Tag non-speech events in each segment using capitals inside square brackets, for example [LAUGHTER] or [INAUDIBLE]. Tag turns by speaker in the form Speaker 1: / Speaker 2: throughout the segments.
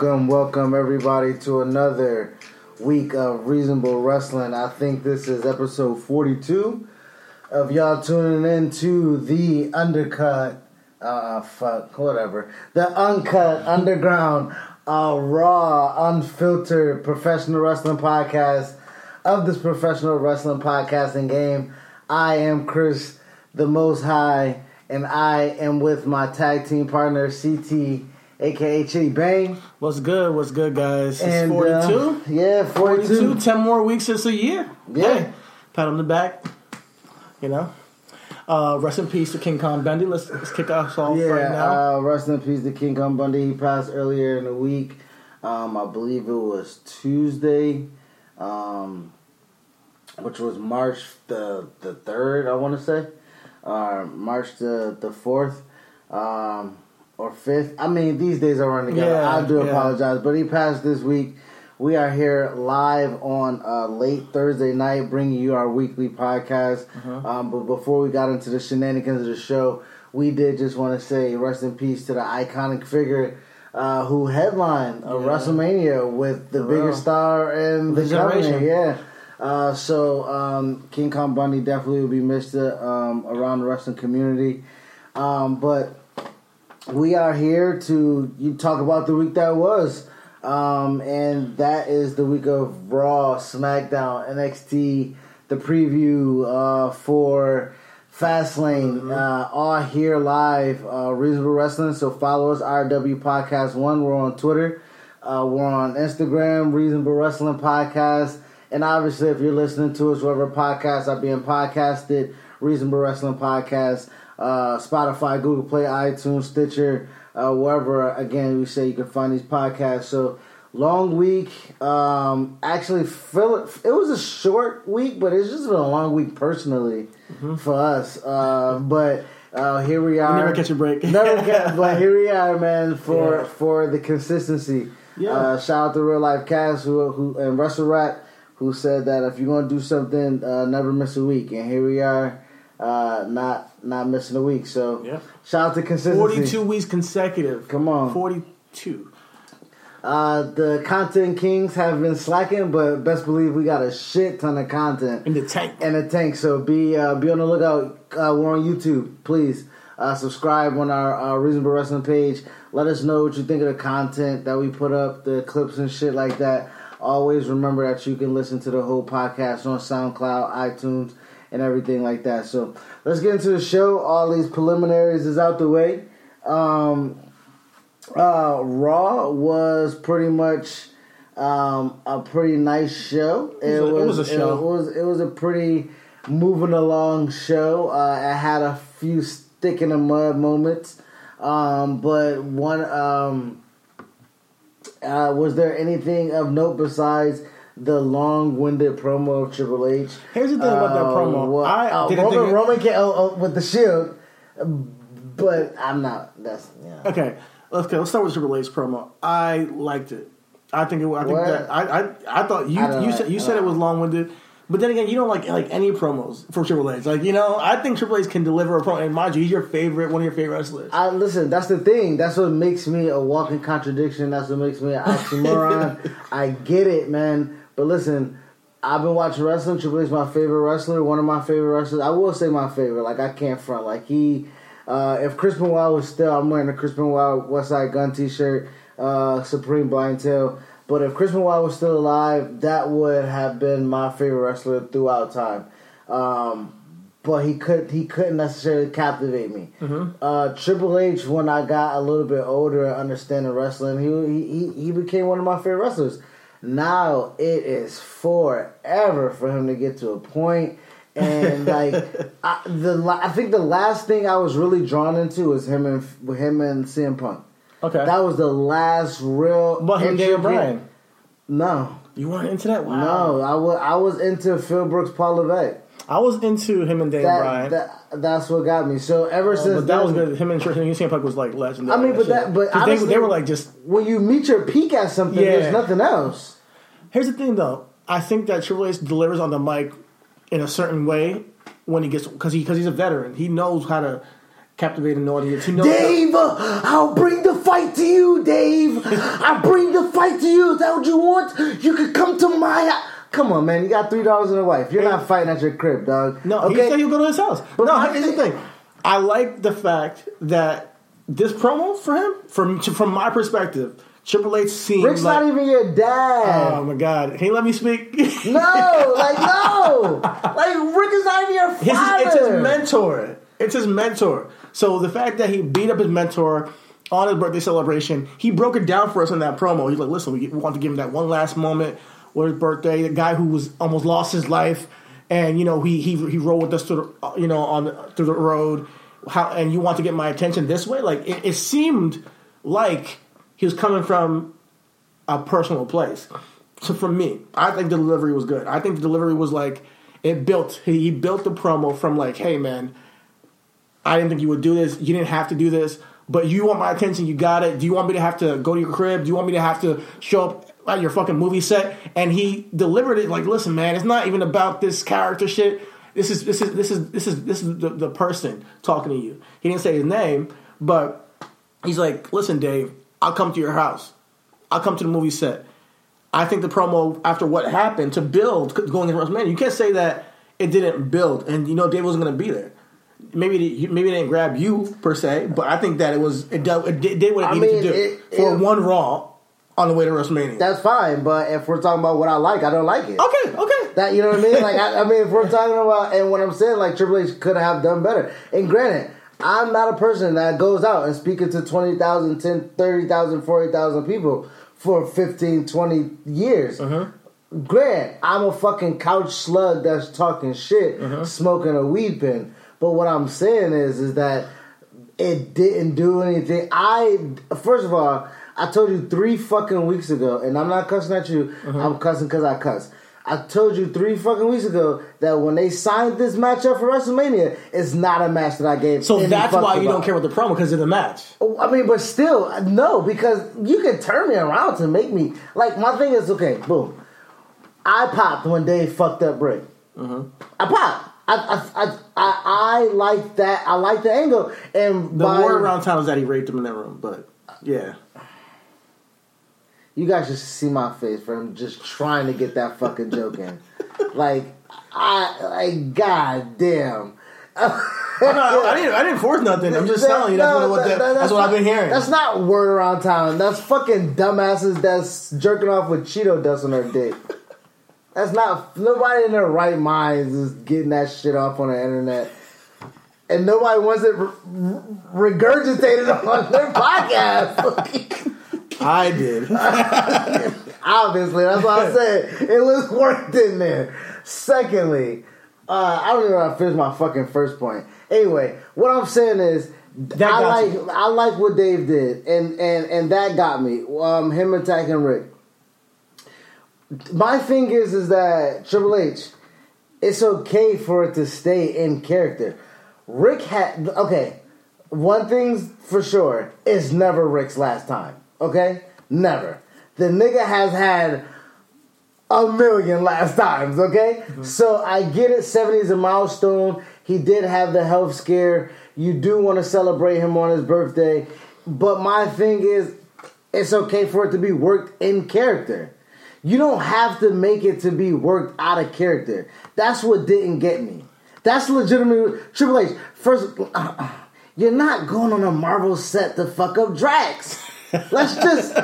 Speaker 1: Welcome, welcome everybody to another week of Reasonable Wrestling. I think this is episode 42 of y'all tuning in to the undercut, uh, fuck, whatever, the uncut, underground, uh, raw, unfiltered professional wrestling podcast of this professional wrestling podcasting game. I am Chris, the Most High and I am with my tag team partner CT, aka Chidi Bang.
Speaker 2: What's good? What's good, guys? It's
Speaker 1: And,
Speaker 2: 42.
Speaker 1: uh, yeah, 42.
Speaker 2: 42. 10 more weeks. It's a year.
Speaker 1: Yeah.
Speaker 2: Hey, pat on the back. You know? Uh, rest in peace to King Kong Bundy. Let's, let's kick us off
Speaker 1: Yeah,
Speaker 2: right now.
Speaker 1: uh, rest in peace to King Kong Bundy. He passed earlier in the week. Um, I believe it was Tuesday, um, which was March the the third. I want to say, uh, March the the fourth, um, or fifth. I mean, these days are running together.
Speaker 2: Yeah,
Speaker 1: I do
Speaker 2: yeah.
Speaker 1: apologize, but he passed this week. We are here live on uh, late Thursday night, bringing you our weekly podcast.
Speaker 2: Uh-huh.
Speaker 1: Um, but before we got into the shenanigans of the show, we did just want to say rest in peace to the iconic figure uh, who headlined
Speaker 2: Yeah.
Speaker 1: WrestleMania with the
Speaker 2: For real.
Speaker 1: biggest star in the
Speaker 2: The
Speaker 1: company. Yeah. Uh, so um, King Kong Bundy definitely will be missed uh, um, around the wrestling community. Um, but we are here to you talk about the week that was. Um, and that is the week of Raw, SmackDown, NXT, the preview uh, for Fastlane, uh, all here live, uh, Reasonable Wrestling. So follow us, RW Podcast One. We're on Twitter, uh, we're on Instagram, Reasonable Wrestling Podcast. And obviously, if you're listening to us, wherever podcasts are being podcasted, Reasonable Wrestling Podcast, uh, Spotify, Google Play, iTunes, Stitcher, uh, wherever. Again, we say you can find these podcasts. So long week. Um, actually, feel it, it was a short week, but it's just been a long week personally for us. Uh, but uh, here we are.
Speaker 2: never catch a break.
Speaker 1: never get, [LAUGHS] but here we are, man. For
Speaker 2: Yeah.
Speaker 1: for the consistency.
Speaker 2: Yeah.
Speaker 1: Uh, shout out to Real Life Cast who who and Russell Rat who said that if you're gonna do something, uh, never miss a week. And here we are, uh, not not missing a week. So
Speaker 2: Yeah.
Speaker 1: shout out to consistency.
Speaker 2: 42 weeks consecutive.
Speaker 1: Come on.
Speaker 2: 42.
Speaker 1: Uh, the content kings have been slacking, but best believe we got a shit ton of content
Speaker 2: In the tank.
Speaker 1: in the tank. So be uh, be on the lookout. Uh, we're on YouTube. Please uh, subscribe on our, our Reasonable Wrestling page. Let us know what you think of the content that we put up, the clips and shit like that. Always remember that you can listen to the whole podcast on SoundCloud, iTunes, and everything like that. So let's get into the show. All these preliminaries is out the way. Um, uh, Raw was pretty much um, a pretty nice show.
Speaker 2: It was a- it was a show.
Speaker 1: It was it was a pretty moving along show. Uh, it had a few stick in the mud moments, um, but one. Um, uh, was there anything of note besides the long-winded promo of Triple H.
Speaker 2: Here's the thing about that
Speaker 1: Uh,
Speaker 2: promo.
Speaker 1: what-
Speaker 2: I
Speaker 1: uh, Roman, Roman can, oh, oh, with the shield, but I'm not. That's yeah.
Speaker 2: Okay, let's go. Let's start with Triple H promo. I liked it. I think it. I think
Speaker 1: What?
Speaker 2: that I, I I thought you you
Speaker 1: like-
Speaker 2: said you said it was long winded, but then again, you don't like like any promos for Triple H. Like you know, I think Triple H can deliver a promo. And mind you, he's your favorite, one of your favorite wrestlers.
Speaker 1: I listen. That's the thing. That's what makes me a walking contradiction. That's what makes me an [LAUGHS] oxymoron. I get it, man. But listen, I've been watching wrestling. Triple H is my favorite wrestler. One of my favorite wrestlers. I will say my favorite. Like I can't front. Like he, uh, if Chris Benoit was still, I'm wearing a Chris Benoit Westside Gunn T-shirt, uh, Supreme Blientele. But if Chris Benoit was still alive, that would have been my favorite wrestler throughout time. Um, but he could he couldn't necessarily captivate me. Uh, Triple H, when I got a little bit older and understanding wrestling, he, he he became one of my favorite wrestlers. Now it is forever for him to get to a point, and like [LAUGHS] I, the I think the last thing I was really drawn into was him and him and CM Punk.
Speaker 2: Okay,
Speaker 1: That was the last real.
Speaker 2: but him, Daniel Bryan,
Speaker 1: No,
Speaker 2: you weren't into that. Wow.
Speaker 1: no, I was I was into Phil Brooks, Paul Levesque.
Speaker 2: I was into him and Daniel
Speaker 1: That,
Speaker 2: Bryan.
Speaker 1: that that's what got me. So ever
Speaker 2: Uh,
Speaker 1: since
Speaker 2: but that was good. Him and Tristan CM Punk was like legendary.
Speaker 1: I mean, but that- but
Speaker 2: they,
Speaker 1: honestly-
Speaker 2: they were like just.
Speaker 1: when you meet your peak at something,
Speaker 2: Yeah.
Speaker 1: there's nothing else.
Speaker 2: Here's the thing, though. I think that Triple H delivers on the mic in a certain way when he gets because he because he's a veteran. He knows how to captivate an audience. He knows.
Speaker 1: Dave, uh, I'll bring the fight to you, Dave. I'll bring the fight to you. Is that what you want? You can come to my. Come on, man. You got three dollars and a wife. You're not fighting at your crib, dog.
Speaker 2: No, he said he'll go to his house.
Speaker 1: But
Speaker 2: no, here's the
Speaker 1: thing-.
Speaker 2: I like the fact that this promo for him, from from my perspective, Triple H seems
Speaker 1: Ric's
Speaker 2: like.
Speaker 1: not even your dad.
Speaker 2: Oh my god! Can you let me speak? [LAUGHS]
Speaker 1: no, like no, like Ric is not even your father.
Speaker 2: it's his mentor. It's his mentor. So the fact that he beat up his mentor on his birthday celebration, he broke it down for us in that promo. He's like, "Listen, we want to give him that one last moment with his birthday. The guy who was almost lost his life, and you know he he he rode with us through the, uh, you know on through the road. How and you want to get my attention this way? Like it, it seemed like he was coming from a personal place. So for me, I think the delivery was good. I think the delivery was like it built. He built the promo from like, hey man, I didn't think you would do this. You didn't have to do this, but you want my attention. You got it. Do you want me to have to go to your crib? Do you want me to have to show up at your fucking movie set? And he delivered it like, listen, man, it's not even about this character shit. This is this is this is this is this is the, the person talking to you. He didn't say his name, but he's like, listen, Dave, I'll come to your house. I'll come to the movie set. I think the promo after what happened to build going into WrestleMania, you can't say that it didn't build, and you know Dave wasn't going to be there. Maybe it, maybe it didn't grab you per se, but I think that it was it, did- it did, did what it
Speaker 1: I
Speaker 2: needed
Speaker 1: mean,
Speaker 2: to do
Speaker 1: it-
Speaker 2: for
Speaker 1: it-
Speaker 2: one Raw on the way to WrestleMania.
Speaker 1: That's fine, but if we're talking about what I like, I don't like it.
Speaker 2: okay, okay.
Speaker 1: That you know what I mean? [LAUGHS] Like I, I mean, if we're talking about and what I'm saying, like Triple H could have done better. And granted, I'm not a person that goes out and speaking to 20,000, 10, 30,000, 40,000 people for 15, 20 years. Uh-huh. Grant, I'm a fucking couch slug that's talking shit, uh-huh. smoking a weed pen. But what I'm saying is, is that it didn't do anything. I first of all, I told you three fucking weeks ago, and I'm not cussing at you. I'm cussing because I cuss. I told you three fucking weeks ago that when they signed this matchup for WrestleMania, it's not a match that I gave.
Speaker 2: So that's why you
Speaker 1: about.
Speaker 2: don't care about the promo because of the match.
Speaker 1: I mean, but still, no, because you can turn me around to make me like my thing is okay. Boom, I popped when they fucked up Ric.
Speaker 2: Mm-hmm.
Speaker 1: I popped. I, I, I, I, I like that. I like the angle, and
Speaker 2: The
Speaker 1: by,
Speaker 2: word around town is that he raped him in that room, but yeah.
Speaker 1: You guys should see my face from just trying to get that fucking joke in. [LAUGHS] Like, I, like, god damn.
Speaker 2: I'm oh, not- I didn't. I didn't force nothing. I'm just telling you. That's
Speaker 1: No,
Speaker 2: what, what
Speaker 1: that-
Speaker 2: the,
Speaker 1: that-
Speaker 2: that's what I've been hearing.
Speaker 1: That's not word around town. That's fucking dumbasses that's jerking off with Cheeto dust on their dick. That's not nobody in their right minds is getting that shit off on the internet, and nobody wants it re- regurgitated [LAUGHS] on their podcast. [LAUGHS]
Speaker 2: I did. [LAUGHS]
Speaker 1: Obviously, that's what I [LAUGHS] said. It was worked in there. Secondly, uh, I don't even know how I finished my fucking first point. Anyway, what I'm saying is,
Speaker 2: That
Speaker 1: I like
Speaker 2: you.
Speaker 1: I like what Dave did, and and and that got me. Um, him attacking Ric. my thing is, is that Triple H, it's okay for it to stay in character. Ric had okay. One thing's for sure, it's never Ric's last time. Okay, never. The nigga has had a million last times. Okay, mm-hmm. so I get it. Seventy is a milestone. He did have the health scare. You do want to celebrate him on his birthday, but my thing is, it's okay for it to be worked in character. You don't have to make it to be worked out of character. That's what didn't get me. That's legitimate. Triple H, first, [CLEARS THROAT] you're not going on a Marvel set to fuck up Drax. [LAUGHS] Let's just.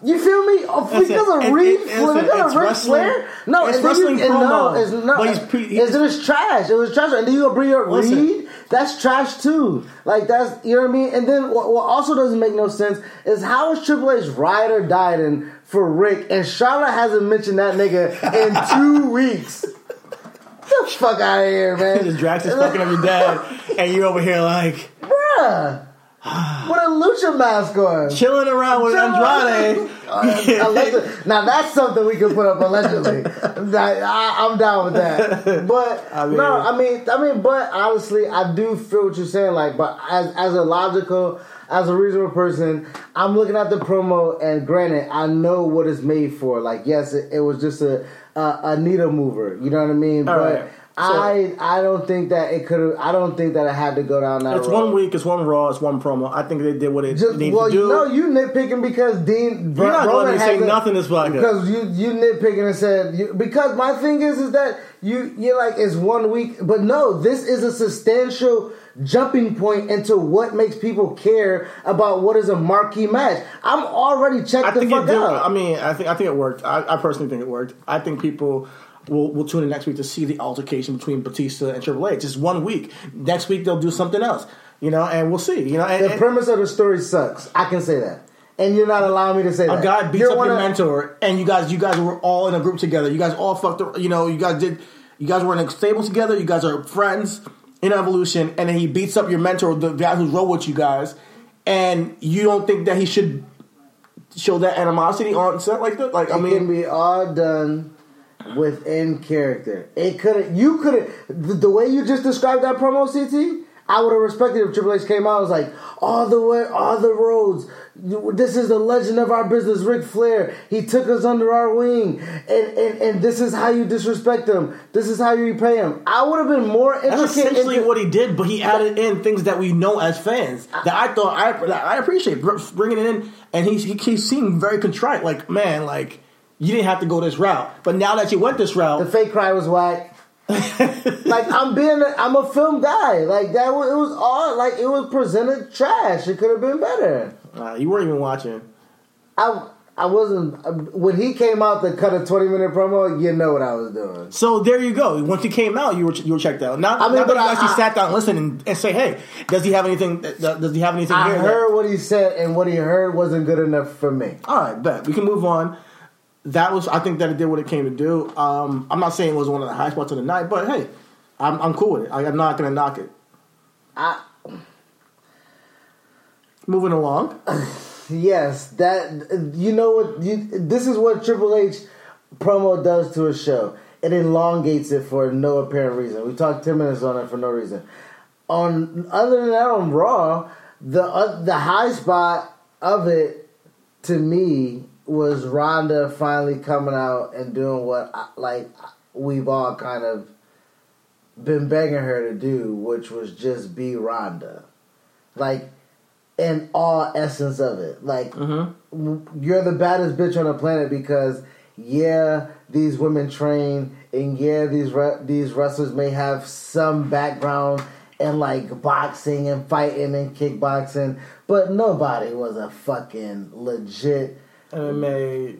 Speaker 1: You feel me? Oh,
Speaker 2: Listen,
Speaker 1: of
Speaker 2: it-
Speaker 1: Reed, because
Speaker 2: listen,
Speaker 1: of Ric Flair. No,
Speaker 2: it's
Speaker 1: and
Speaker 2: wrestling
Speaker 1: you, and no,
Speaker 2: promo,
Speaker 1: it's no,
Speaker 2: but he's pre-
Speaker 1: it's, it's trash. It was trash, and then you bring up. Reed. That's trash too. Like that's you know what I mean. And then what, what also doesn't make no sense is how is Triple H ride or dying for Ric, and Charlotte hasn't mentioned that nigga in [LAUGHS] two weeks. Get the fuck out of here, man.
Speaker 2: Just Drax is fucking up your dad, and you're over here like
Speaker 1: Bruh. With a lucha mask on.
Speaker 2: chilling around with Andrade. [LAUGHS]
Speaker 1: Now that's something we can put up allegedly. I, am down with that. But [LAUGHS]
Speaker 2: I mean-
Speaker 1: no, I mean, I mean, but honestly, I do feel what you're saying. Like, but as as a logical, as a reasonable person, I'm looking at the promo, and granted, I know what it's made for. Like, yes, it, it was just a, a a needle mover. You know what I mean?
Speaker 2: All
Speaker 1: but
Speaker 2: right.
Speaker 1: I I don't think that it could. I don't think that it had to go down that.
Speaker 2: It's
Speaker 1: road.
Speaker 2: one week, it's one Raw, it's one promo. I think they did what it
Speaker 1: Just,
Speaker 2: needed
Speaker 1: well,
Speaker 2: to do.
Speaker 1: you know, you nitpicking because Dean.
Speaker 2: You're not
Speaker 1: Roman
Speaker 2: letting me say nothing this podcast.
Speaker 1: Because you you nitpicking and said you, because my thing is is that you you're like it's one week, but no, this is a substantial jumping point into what makes people care about what is a marquee match. I'm already checked
Speaker 2: I
Speaker 1: the
Speaker 2: think it
Speaker 1: fuck
Speaker 2: did.
Speaker 1: out.
Speaker 2: I mean, I think I think it worked. I, I personally think it worked. I think people will will tune in next week to see the altercation between Batista and Triple H. It's just one week. Next week they'll do something else. You know, and we'll see. You know, and,
Speaker 1: the
Speaker 2: and
Speaker 1: premise of the story sucks. I can say that, and you're not allowing me to say that.
Speaker 2: a guy beats
Speaker 1: You're
Speaker 2: up your
Speaker 1: of-
Speaker 2: mentor, and you guys you guys were all in a group together. You guys all fucked. You know, you guys did. You guys were in a stable together. You guys are friends in evolution, and then he beats up your mentor, the guy who's rode with you guys, and you don't think that he should show that animosity on set like that? Like, I mean,
Speaker 1: can be all done within character. It could have, you could have, the, the way you just described that promo, CT, I would have respected if Triple H came out and was like, all the way, all the roads. This is the legend of our business, Ric Flair. He took us under our wing, and, and, and this is how you disrespect him. This is how you repay him. I would have been more
Speaker 2: That's essentially
Speaker 1: into-
Speaker 2: what he did, but he added in things that we know as fans that I thought I I appreciate bringing it in, and he he, he seemed very contrite. Like man, like you didn't have to go this route, but now that you went this route, The
Speaker 1: fake cry was whack. [LAUGHS] like I'm being, a, I'm a film guy. Like that, was, it was all like it was presented trash. It could have been better.
Speaker 2: uh, you weren't even watching.
Speaker 1: I I wasn't when he came out to cut a 20 minute promo. You know what I was doing.
Speaker 2: So there you go. Once he came out, you were you were checked out. Now,
Speaker 1: I mean,
Speaker 2: now
Speaker 1: but
Speaker 2: that you
Speaker 1: I-
Speaker 2: actually
Speaker 1: I-
Speaker 2: sat down and listened and, and say, hey, does he have anything? Does he have anything
Speaker 1: I
Speaker 2: here? that-
Speaker 1: heard what he said, and what he heard wasn't good enough for me.
Speaker 2: All right, bet we can move on. That was, I think, that it did what it came to do. Um, I'm not saying it was one of the high spots of the night, but hey, I'm, I'm cool with it. I, I'm not gonna knock it.
Speaker 1: I
Speaker 2: Moving along. [CLEARS THROAT]
Speaker 1: yes, that you know what you. This is what Triple H promo does to a show. It elongates it for no apparent reason. We talked 10 minutes on it for no reason. On other than that, on Raw, the uh, the high spot of it to me was Ronda finally coming out and doing what I- like we've all kind of been begging her to do, which was just be Ronda, like in all essence of it. Like w- you're the baddest bitch on the planet because yeah, these women train, and yeah, these re- these wrestlers may have some background in like boxing and fighting and kickboxing, but nobody was a fucking legit.
Speaker 2: MMA,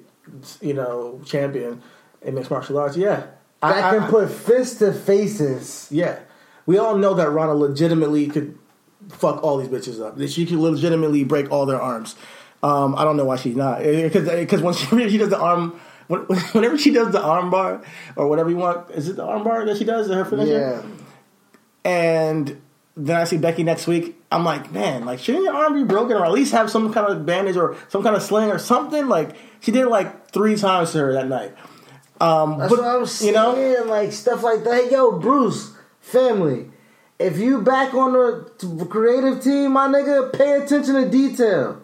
Speaker 2: you know, champion in mixed martial arts. Yeah,
Speaker 1: That
Speaker 2: I-
Speaker 1: can
Speaker 2: I-
Speaker 1: put fist to faces.
Speaker 2: Yeah, we all know that Ronda legitimately could fuck all these bitches up. That she could legitimately break all their arms. Um, I don't know why she's not eh, eh, because because eh, when she, [LAUGHS] she does the arm. [LAUGHS] Whenever she does the arm bar or whatever you want, is it the arm bar that she does? Her finisher?
Speaker 1: Yeah,
Speaker 2: and then I see Becky next week. I'm like, man, like shouldn't your arm be broken or at least have some kind of bandage or some kind of sling or something? Like she did it like three times to her that night. Um,
Speaker 1: That's
Speaker 2: but,
Speaker 1: what I'm saying.
Speaker 2: You know,
Speaker 1: like stuff like that. Hey, yo, Bruce, family. If you back on the creative team, my nigga, pay attention to detail.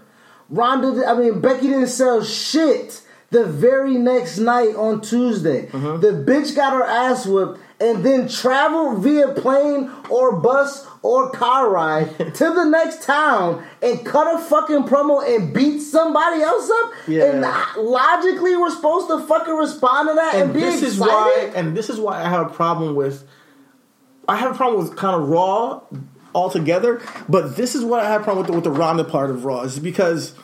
Speaker 1: Ronda, I mean Becky didn't sell shit the very next night on Tuesday.
Speaker 2: Mm-hmm.
Speaker 1: The bitch got her ass whipped and then traveled via plane or bus or car ride [LAUGHS] to the next town and cut a fucking promo and beat somebody else up.
Speaker 2: Yeah.
Speaker 1: And logically, we're supposed to fucking respond to that and,
Speaker 2: and
Speaker 1: be
Speaker 2: this
Speaker 1: excited.
Speaker 2: is why, and this is why I have a problem with. I have a problem with kind of Raw altogether, but this is what I have a problem with the, with the Ronda part of Raw is because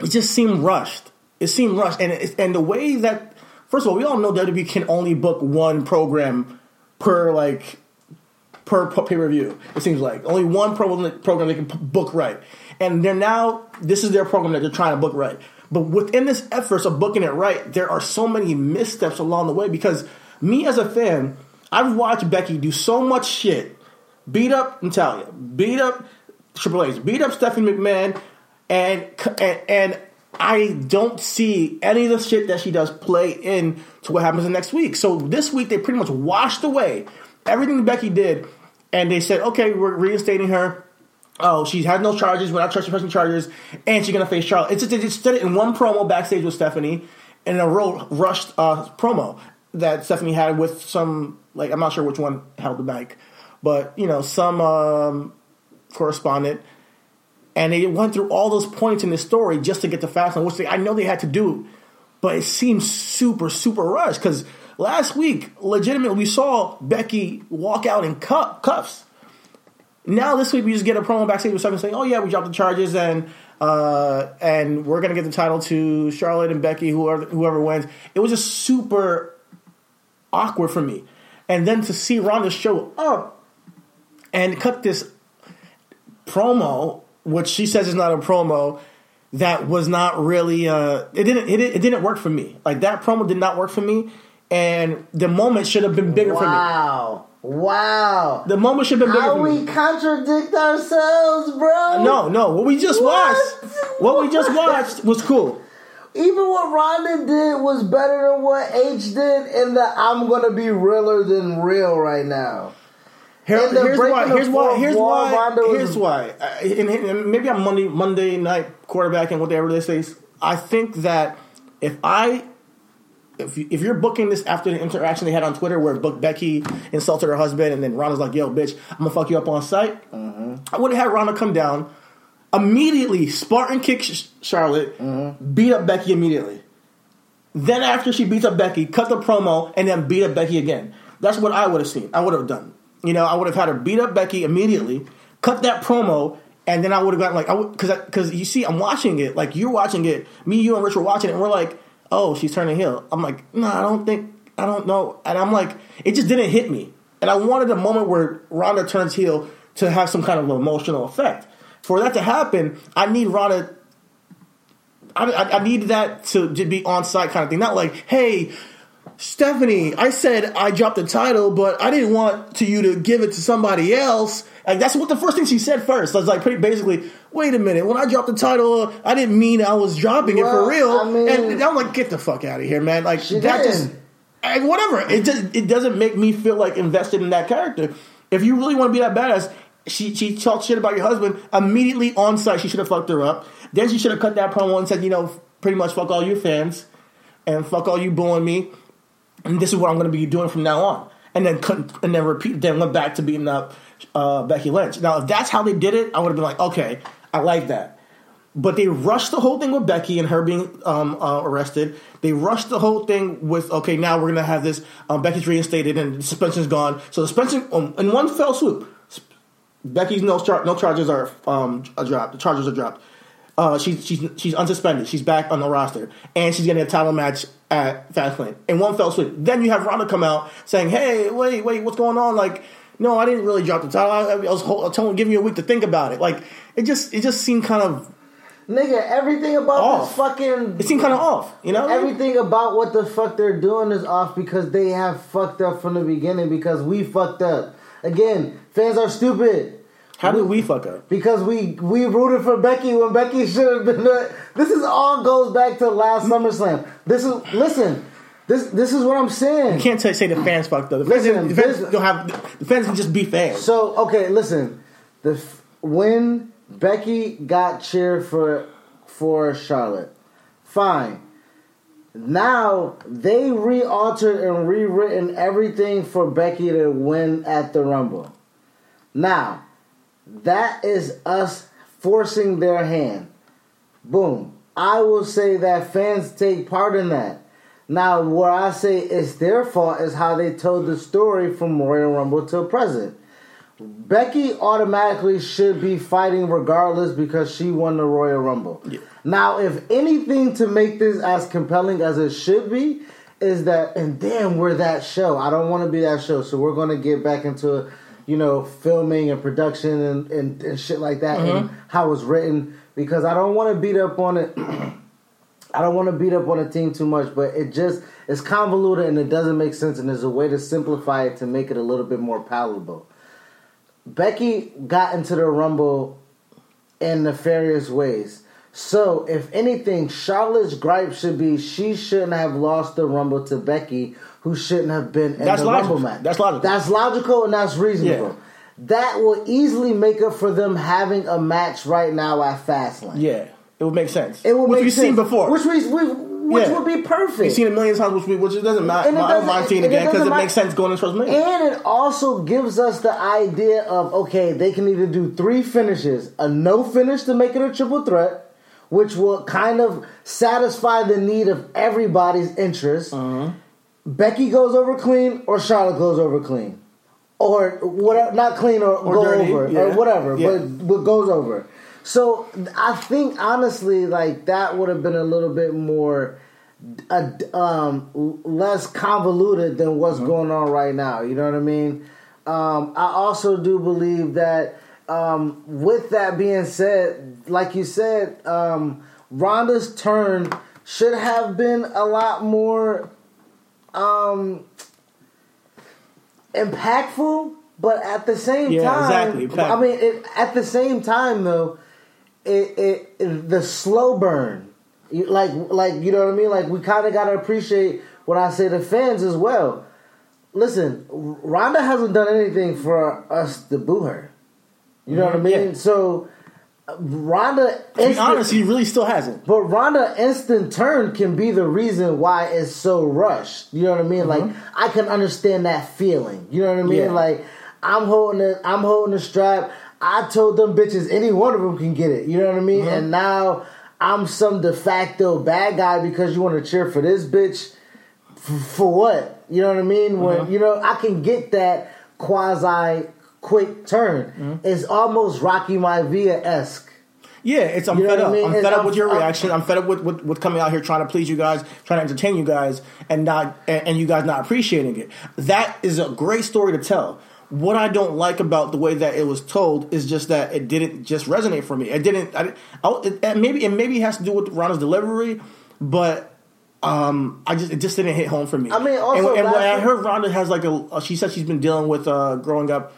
Speaker 2: it just seemed rushed. It seemed rushed, and it, and the way that first of all, we all know WWE can only book one program per like per pay per view. It seems like only one program they can book right, and they're now this is their program that they're trying to book right. But within this efforts of booking it right, there are so many missteps along the way because me as a fan, I've watched Becky do so much shit, beat up Natalya, beat up Triple H, beat up Stephanie McMahon, and and, and I don't see any of the shit that she does play in to what happens the next week. So this week they pretty much washed away everything Becky did, and they said, okay, we're reinstating her. Oh, she had no charges, we're not pressing charges, and she's gonna face Charlotte. It's just, they just did it in one promo backstage with Stephanie, in a real rushed uh, promo that Stephanie had with some like I'm not sure which one held the mic, but you know some um, correspondent and they went through all those points in the story just to get to Fastlane, which they, I know they had to do, but it seems super super rushed because last week, legitimately, we saw Becky walk out in cuff, cuffs. Now this week we just get a promo backstage with something saying, "Oh yeah, we dropped the charges and uh, and we're gonna get the title to Charlotte and Becky, whoever whoever wins." It was just super awkward for me, and then to see Ronda show up and cut this promo, which she says is not a promo, that was not really. Uh, it didn't. It, it didn't work for me. Like that promo did not work for me, and the moment should have been bigger for me.
Speaker 1: Wow. Wow.
Speaker 2: The moment should have been bigger
Speaker 1: How
Speaker 2: for
Speaker 1: we contradict ourselves, bro.
Speaker 2: No, no. What we just
Speaker 1: What?
Speaker 2: watched, what we just watched was cool.
Speaker 1: Even what Ronda did was better than what H did in the I'm gonna be realer than real right now.
Speaker 2: Here-
Speaker 1: And
Speaker 2: here's why. Here's why. Here's why. Here's why. Uh, and, and maybe I'm Monday Monday night quarterbacking whatever they say. I think that if I if you, if you're booking this after the interaction they had on Twitter where Becky insulted her husband and then Ronda's like, "Yo, bitch, I'm gonna fuck you up on site," I would have had Ronda come down immediately, Spartan kick Charlotte, beat up Becky immediately. Then after she beats up Becky, cut the promo and then beat up Becky again. That's what I would have seen. I would have done. You know, I would have had her beat up Becky immediately, cut that promo, and then I would have gotten like because because you see, I'm watching it like you're watching it. Me, you, and Rich were watching it, and we're like, oh, she's turning heel. I'm like, no, I don't think, I don't know, and I'm like, it just didn't hit me, and I wanted a moment where Ronda turns heel to have some kind of emotional effect. For that to happen, I need Ronda I, I, I needed that to, to be on site kind of thing. Not like, hey, Stephanie, I said I dropped the title, but I didn't want to you to give it to somebody else. Like that's what the first thing she said first. I was like, pretty basically, wait a minute. When I dropped the title, I didn't mean I was dropping it for real.
Speaker 1: I mean-
Speaker 2: and I'm like, get the fuck out of here, man. Like
Speaker 1: She
Speaker 2: that
Speaker 1: did.
Speaker 2: just and whatever. It just, it doesn't make me feel like invested in that character. If you really want to be that badass, she she talked shit about your husband immediately on site. She should have fucked her up. Then she should have cut that promo and said, you know, pretty much fuck all you fans and fuck all you booing me. And this is what I'm going to be doing from now on. And then cut, and then repeat. Then went back to beating up uh, Becky Lynch. Now, if that's how they did it, I would have been like, okay, I like that. But they rushed the whole thing with Becky and her being um, uh, arrested. They rushed the whole thing with okay, now we're gonna have this. Um, Becky's reinstated and the suspension's gone. So the suspension um, in one fell swoop. Becky's no char- no charges are um, dropped. The charges are dropped. Uh, she's she's she's unsuspended. She's back on the roster, and she's getting a title match at Fastlane in one fell swoop. Then you have Ronda come out saying, "Hey, wait, wait, what's going on?" Like, no, I didn't really drop the title. I, I was I was telling, giving you a week to think about it. Like, it just it just seemed kind of
Speaker 1: Nigga, everything about
Speaker 2: Off.
Speaker 1: this fucking
Speaker 2: it seemed kind of off. You know,
Speaker 1: everything about what the fuck they're doing is off because they have fucked up from the beginning because we fucked up. Again, fans are stupid.
Speaker 2: How did we fuck up?
Speaker 1: Because we we rooted for Becky when Becky [LAUGHS] should have been. This is all goes back to last SummerSlam. This is listen. This this is what I'm saying.
Speaker 2: You can't say, say the fans fucked up. The fans,
Speaker 1: Listen,
Speaker 2: the fans
Speaker 1: this-
Speaker 2: don't have. The fans can just be fans.
Speaker 1: So okay, listen. The f- when Becky got cheered for for Charlotte, fine. Now they re-altered and rewritten everything for Becky to win at the Rumble. Now, that is us forcing their hand. Boom. I will say that fans take part in that. Now, where I say it's their fault is how they told the story from Royal Rumble till present. Becky automatically should be fighting regardless because she won the Royal Rumble. Now, if anything to make this as compelling as it should be, is that, and damn, we're that show. I don't want to be that show, so we're going to get back into, you know, filming and production and, and, and shit like that mm-hmm. and how it's written because I don't want to beat up on it. [CLEARS THROAT] I don't want to beat up on a team too much, but it just it's convoluted and it doesn't make sense. And there's a way to simplify it to make it a little bit more palatable. Becky got into the Rumble in nefarious ways. So, if anything, Charlotte's gripe should be she shouldn't have lost the Rumble to Becky, who shouldn't have been in
Speaker 2: That's
Speaker 1: the
Speaker 2: logical.
Speaker 1: Rumble match.
Speaker 2: That's logical.
Speaker 1: That's logical and that's reasonable.
Speaker 2: Yeah.
Speaker 1: That will easily make up for them having a match right now at Fastlane.
Speaker 2: yeah, it would make sense.
Speaker 1: It would
Speaker 2: which
Speaker 1: make
Speaker 2: we've
Speaker 1: sense.
Speaker 2: seen before.
Speaker 1: Which we, we which
Speaker 2: Yeah.
Speaker 1: would be perfect.
Speaker 2: We've seen it a million times, which, we, which it doesn't matter.
Speaker 1: And it doesn't-
Speaker 2: mind seeing it again because
Speaker 1: doesn't
Speaker 2: it makes sense going into WrestleMania.
Speaker 1: And it also gives us the idea of okay, they can either do three finishes, a no finish to make it a triple threat, which will kind of satisfy the need of everybody's interest.
Speaker 2: Uh-huh.
Speaker 1: Becky goes over clean, or Charlotte goes over clean, or whatever, not clean or, go
Speaker 2: dirty,
Speaker 1: over
Speaker 2: yeah.
Speaker 1: or whatever,
Speaker 2: Yeah.
Speaker 1: but but goes over. So I think honestly, like that would have been a little bit more uh, um, less convoluted than what's
Speaker 2: Mm-hmm.
Speaker 1: going on right now. You know what I mean? Um, I also do believe that. Um, with that being said, like you said, um, Ronda's turn should have been a lot more um, impactful, but at the same
Speaker 2: Yeah,
Speaker 1: time,
Speaker 2: exactly,
Speaker 1: I mean, it, at the same time though, it, it, it the slow burn, like like you know what I mean. Like we kind of got to appreciate what I say to fans as well. Listen, Ronda hasn't done anything for us to boo her. You know what I mean?
Speaker 2: Mm-hmm. Yeah.
Speaker 1: So Ronda,
Speaker 2: to be
Speaker 1: instant-
Speaker 2: honest, he really still hasn't.
Speaker 1: but Ronda instant turn can be the reason why it's so rushed. You know what I mean? Like I can understand that feeling. You know what I mean?
Speaker 2: Mm-hmm. Yeah.
Speaker 1: Like I'm holding it. I'm holding the strap. I told them bitches any one of them can get it. You know what I mean?
Speaker 2: Mm-hmm.
Speaker 1: And now I'm some de facto bad guy because you want to cheer for this bitch. F- for what? You know what I mean? When
Speaker 2: Mm-hmm.
Speaker 1: you know I can get that quasi quick turn.
Speaker 2: Mm-hmm.
Speaker 1: It's almost Rocky Maivia esque.
Speaker 2: Yeah, it's I'm
Speaker 1: You
Speaker 2: fed
Speaker 1: what I
Speaker 2: up.
Speaker 1: mean?
Speaker 2: I'm
Speaker 1: It's-
Speaker 2: fed up
Speaker 1: I'm-
Speaker 2: with your
Speaker 1: I'm-
Speaker 2: reaction. I'm fed up with, with, with coming out here trying to please you guys, trying to entertain you guys, and not and, and you guys not appreciating it. That is a great story to tell. What I don't like about the way that it was told is just that it didn't just resonate for me. It didn't. I, I, it, maybe and maybe it has to do with Ronda's delivery, but um, I just it just didn't hit home for me.
Speaker 1: I mean, also
Speaker 2: and, and when I heard Ronda has like a, she said she's been dealing with uh, growing up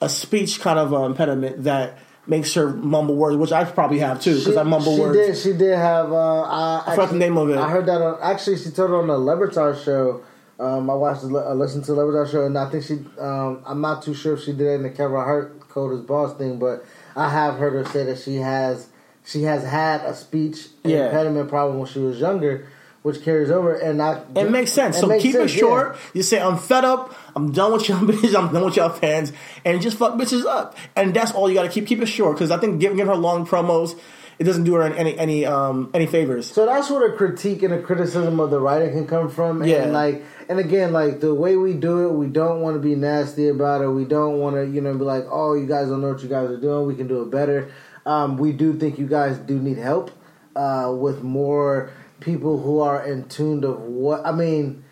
Speaker 2: a speech kind of uh, impediment that makes her mumble words, which I probably have too because I mumble words.
Speaker 1: she
Speaker 2: words.
Speaker 1: did. She did have. Uh, I,
Speaker 2: I forgot the name of it.
Speaker 1: I heard that on. Actually, she told it on the Le Batard show. Um, I watched, I listened to the Le Batard show, and I think she. Um, I'm not too sure if she did it in the Kevin Hart Cold as Balls thing, but I have heard her say that she has. She has had a speech
Speaker 2: Yeah.
Speaker 1: impediment problem when she was younger, which carries over, and I.
Speaker 2: It makes sense. so
Speaker 1: makes
Speaker 2: keep
Speaker 1: sense,
Speaker 2: it
Speaker 1: yeah.
Speaker 2: short. You say I'm fed up. I'm done with y'all [LAUGHS] bitches. I'm done with y'all fans, and just fuck bitches up. And that's all you got to keep. Keep it short because I think giving her long promos, it doesn't do her any any um any favors.
Speaker 1: So that's where the critique and the criticism of the writing can come from.
Speaker 2: Yeah.
Speaker 1: And like and again, like the way we do it, we don't want to be nasty about it. We don't want to, you know, be like, oh, you guys don't know what you guys are doing. We can do it better. Um, we do think you guys do need help uh, with more people who are in tune of what I mean.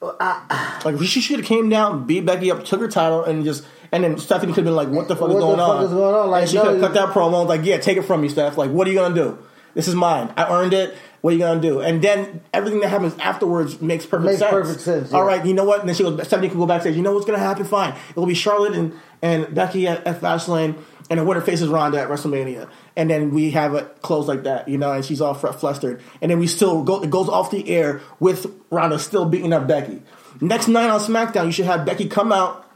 Speaker 1: [SIGHS]
Speaker 2: Like she should have came down, beat Becky up, took her title, and just and then Stephanie could have been like, "What the fuck
Speaker 1: What
Speaker 2: is
Speaker 1: the fuck
Speaker 2: on?"
Speaker 1: is going on? Like,
Speaker 2: and she
Speaker 1: no,
Speaker 2: could have cut that promo. Like, yeah, take it from me, Steph. Like, what are you gonna do? This is mine. I earned it. What are you gonna do? And then everything that happens afterwards makes perfect
Speaker 1: Makes
Speaker 2: sense.
Speaker 1: perfect sense,
Speaker 2: All
Speaker 1: yeah.
Speaker 2: right, you know what? And then she goes. Stephanie can go backstage. You know what's gonna happen? Fine. It'll be Charlotte and and Becky at, at Fastlane, and the winner faces Ronda at WrestleMania. And then we have it closed like that, you know. And she's all fr- flustered. And then we still go. It goes off the air with Ronda still beating up Becky. Next night on SmackDown, you should have Becky come out,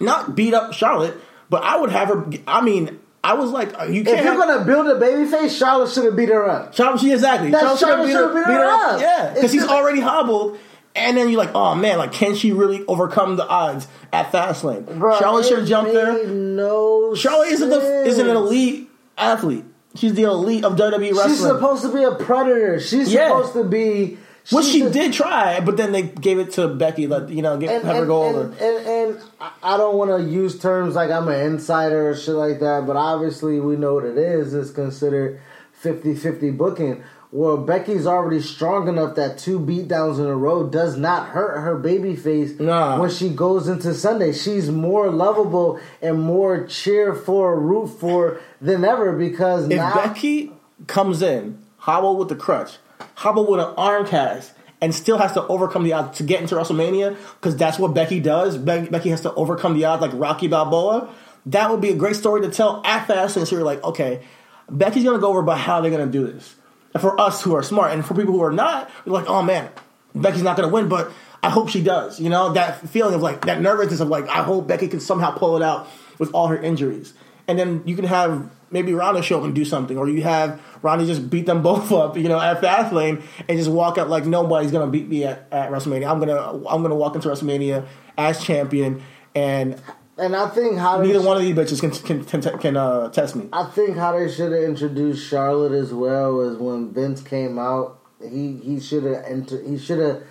Speaker 2: not beat up Charlotte, but I would have her. I mean, I was like, uh, you can't.
Speaker 1: If you're
Speaker 2: have-
Speaker 1: gonna build a baby face, Charlotte should have beat her up.
Speaker 2: Charlotte, she exactly.
Speaker 1: That
Speaker 2: Charlotte should
Speaker 1: Charlotte
Speaker 2: beat
Speaker 1: should've
Speaker 2: her,
Speaker 1: beat her up.
Speaker 2: Yeah, because
Speaker 1: It's
Speaker 2: he's already hobbled. And then you're like, oh man, like can she really overcome the odds at Fastlane?
Speaker 1: Bro,
Speaker 2: Charlotte should have jumped there.
Speaker 1: No,
Speaker 2: Charlotte isn't the isn't an elite athlete. She's the elite of WWE wrestling.
Speaker 1: She's supposed to be a predator. She's
Speaker 2: Yeah.
Speaker 1: supposed to be.
Speaker 2: Which
Speaker 1: she's
Speaker 2: she
Speaker 1: the-
Speaker 2: did try, but then they gave it to Becky. Let you know, get,
Speaker 1: And,
Speaker 2: have her
Speaker 1: and,
Speaker 2: go
Speaker 1: and,
Speaker 2: over.
Speaker 1: and, and I- I don't want to use terms like I'm an insider or shit like that, but obviously we know what it is. It's considered 50-50 booking. Well, Becky's already strong enough that two beatdowns in a row does not hurt her baby face
Speaker 2: Nah.
Speaker 1: when she goes into Sunday. She's more lovable and more cheer for, root for than ever because
Speaker 2: If
Speaker 1: now
Speaker 2: Becky comes in, hobble with the crutch, hobble with an arm cast, and still has to overcome the odds to get into WrestleMania, because that's what Becky does. Be- Becky has to overcome the odds like Rocky Balboa. That would be a great story to tell at Fastlane. So you're like, okay, Becky's gonna go over, but how they're they gonna do this? And for us who are smart, and for people who are not, we're like, oh man, Becky's not gonna win, but I hope she does. You know, that feeling of like that nervousness of like, I hope Becky can somehow pull it out with all her injuries. And then you can have maybe Ronda show up and do something, or you have Ronda just beat them [LAUGHS] both up, you know, at Fastlane and just walk out like nobody's gonna beat me at, at WrestleMania. I'm gonna I'm gonna walk into WrestleMania as champion, and
Speaker 1: and I think how
Speaker 2: neither one of these bitches can can can, can uh, test me.
Speaker 1: I think how they should have introduced Charlotte as well is when Vince came out. He he should have enter. He should have,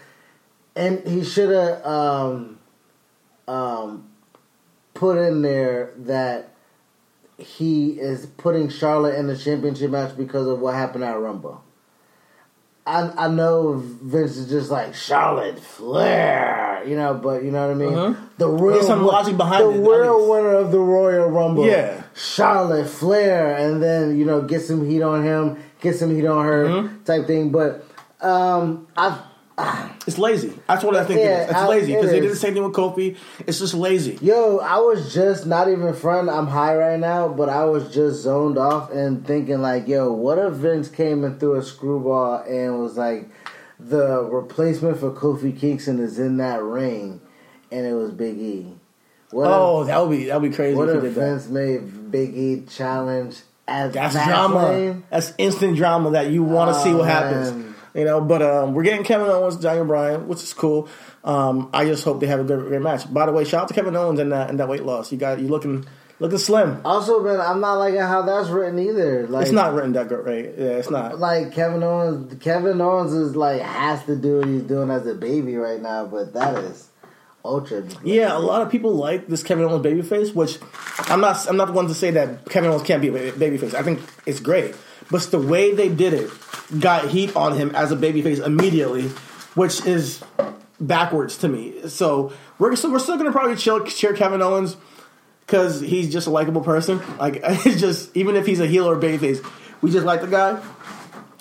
Speaker 1: and he should have um, um, put in there that he is putting Charlotte in the championship match because of what happened at Rumble. I I know Vince is just like Charlotte Flair, you know, but you know what I mean.
Speaker 2: Mhm.
Speaker 1: The real
Speaker 2: some logic behind
Speaker 1: the
Speaker 2: it,
Speaker 1: real winner of the Royal Rumble,
Speaker 2: Yeah.
Speaker 1: Charlotte Flair, and then you know get some heat on him, get some heat on her,
Speaker 2: Mm-hmm.
Speaker 1: type thing. But um, I [SIGHS]
Speaker 2: It's lazy. That's what I think
Speaker 1: Yeah,
Speaker 2: it is. It's
Speaker 1: I-
Speaker 2: lazy
Speaker 1: it
Speaker 2: because they did the same thing with Kofi. It's just lazy.
Speaker 1: Yo, I was just not even front. I'm high right now, but I was just zoned off and thinking like, yo, what if Vince came and threw a screwball and was like, the replacement for Kofi Kingston is in that ring, and it was Big E. What
Speaker 2: Oh, that would be that would be crazy
Speaker 1: what
Speaker 2: if
Speaker 1: if
Speaker 2: did that.
Speaker 1: Vince made Big E challenge at
Speaker 2: That's drama. That's instant drama that you want to see what
Speaker 1: Oh,
Speaker 2: happens. You know, but um, we're getting Kevin Owens, Daniel Bryan, which is cool. Um, I just hope they have a good, great match. By the way, shout out to Kevin Owens and that and that weight loss. You got you looking looking slim.
Speaker 1: Also, man, I'm not liking how that's written either. Like,
Speaker 2: It's not written that great. Yeah, it's not.
Speaker 1: like Kevin Owens. Kevin Owens is like has to do what he's doing as a baby right now, but that is ultra.
Speaker 2: Yeah, a lot of people like this Kevin Owens babyface, which I'm not. I'm not the one to say that Kevin Owens can't be a ba- babyface. I think it's great, but the way they did it got heat on him as a babyface immediately, which is backwards to me. So we're still, we're still gonna probably chill, cheer Kevin Owens because he's just a likable person. Like [LAUGHS] it's just even if he's a heel or babyface, we just like the guy.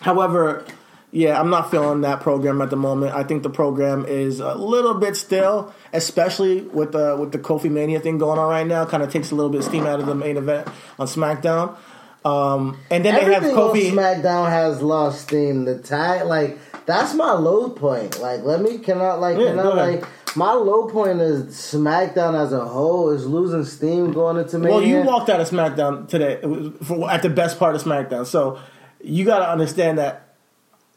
Speaker 2: However, yeah, I'm not feeling that program at the moment. I think the program is a little bit stale, especially with the with the Kofi Mania thing going on right now. Kind of takes a little bit of steam out of the main event on SmackDown. Um, and then they have
Speaker 1: Everything
Speaker 2: Kofi.
Speaker 1: SmackDown has lost steam. The tag, like that's my low point. Like, let me cannot like
Speaker 2: Yeah,
Speaker 1: can I
Speaker 2: go ahead.
Speaker 1: like my low point is SmackDown as a whole is losing steam going into Mania.
Speaker 2: well, you walked out of SmackDown today for, at the best part of SmackDown, so you got to understand that.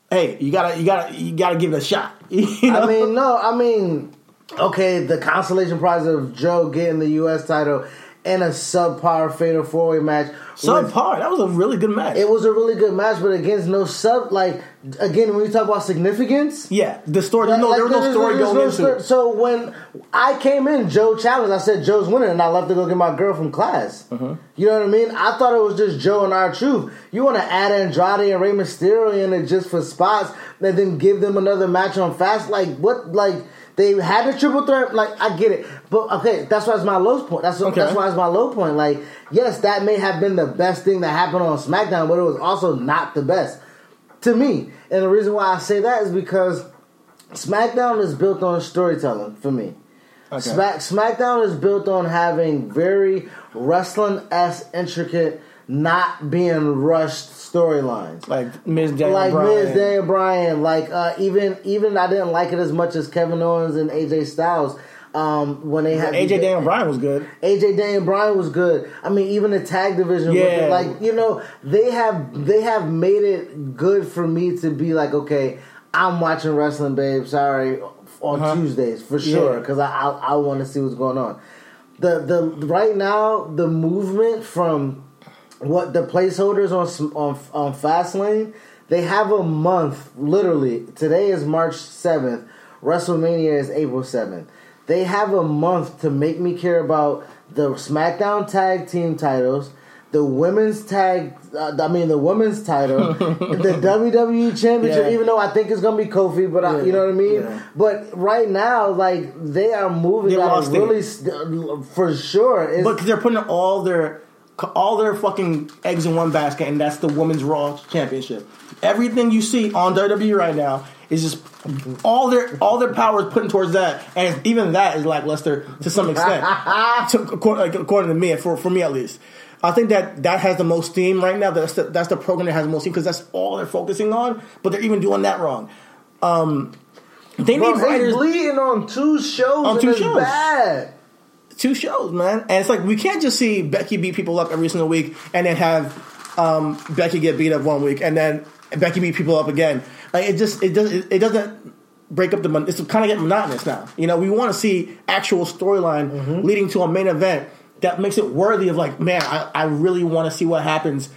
Speaker 2: Hey, you gotta, you gotta, you gotta give it a shot. [LAUGHS] You know?
Speaker 1: I mean, no, I mean, okay, the consolation prize of Joe getting the U.S. title and a subpar fatal four way match. with-
Speaker 2: subpar. That was a really good match.
Speaker 1: It was a really good match, but against no sub. Like again, when you talk about significance,
Speaker 2: yeah, the story. no,
Speaker 1: Like,
Speaker 2: there was no story going
Speaker 1: no
Speaker 2: into
Speaker 1: story. So when I came in, Joe challenged. I said Joe's winning, and I left to go get my girl from class.
Speaker 2: Uh-huh.
Speaker 1: You know what I mean? I thought it was just Joe and R-Truth. You want to add Andrade and Rey Mysterio in it just for spots, and then give them another match on fast? Like what? Like they had a triple threat. Like I get it, but okay, that's why it's my low point. That's
Speaker 2: Okay.
Speaker 1: that's why it's my low point. Like yes, that may have been the best thing that happened on SmackDown, but it was also not the best. to me. And the reason why I say that is because SmackDown is built on storytelling for me.
Speaker 2: Okay.
Speaker 1: Smack, SmackDown is built on having very wrestling s intricate, not being rushed storylines.
Speaker 2: Like Miz Daniel
Speaker 1: Like
Speaker 2: Bryan.
Speaker 1: Daniel Bryan, like uh, even even I didn't like it as much as Kevin Owens and AJ Styles. Um, when they had
Speaker 2: AJ Daniel Bryan was good.
Speaker 1: AJ Daniel Bryan was good. I mean, even the tag division,
Speaker 2: Yeah.
Speaker 1: like you know, they have they have made it good for me to be like, okay, I'm watching wrestling, babe. Sorry, on
Speaker 2: Uh-huh.
Speaker 1: Tuesdays for sure
Speaker 2: Yeah.
Speaker 1: because I I, I want to see what's going on. The the right now the movement from what the placeholders on on on Fastlane, they have a month. Literally, today is March seventh. WrestleMania is April seventh. They have a month to make me care about the SmackDown Tag Team titles, the women's tag. Uh, I mean, the women's title, [LAUGHS] the WWE Championship.
Speaker 2: Yeah.
Speaker 1: Even though I think it's gonna be Kofi, but I,
Speaker 2: Yeah.
Speaker 1: you know what I mean.
Speaker 2: Yeah.
Speaker 1: But right now, like they are moving
Speaker 2: They
Speaker 1: really st- for sure. It's,
Speaker 2: But they're putting all their all their fucking eggs in one basket, and that's the women's Raw Championship. Everything you see on WWE right now is just all their all their power is putting towards that, and even that is lackluster to some extent. [LAUGHS] to, according, according to me, for for me at least. I think that that has the most steam right now. That's the, that's the program that has the most steam because that's all they're focusing on. But they're even doing that wrong. Um, they
Speaker 1: Bro,
Speaker 2: need writers
Speaker 1: bleeding on two shows.
Speaker 2: On two shows.
Speaker 1: Bad.
Speaker 2: Two shows, man. And it's like we can't just see Becky beat people up every single week and then have um, Becky get beat up one week and then Becky beat people up again. Like it just it does it, doesn't break up the mon- it's kind of getting monotonous now. You know, we want to see actual storyline
Speaker 1: Mm-hmm.
Speaker 2: leading to a main event that makes it worthy of like, man, I, I really want to see what happens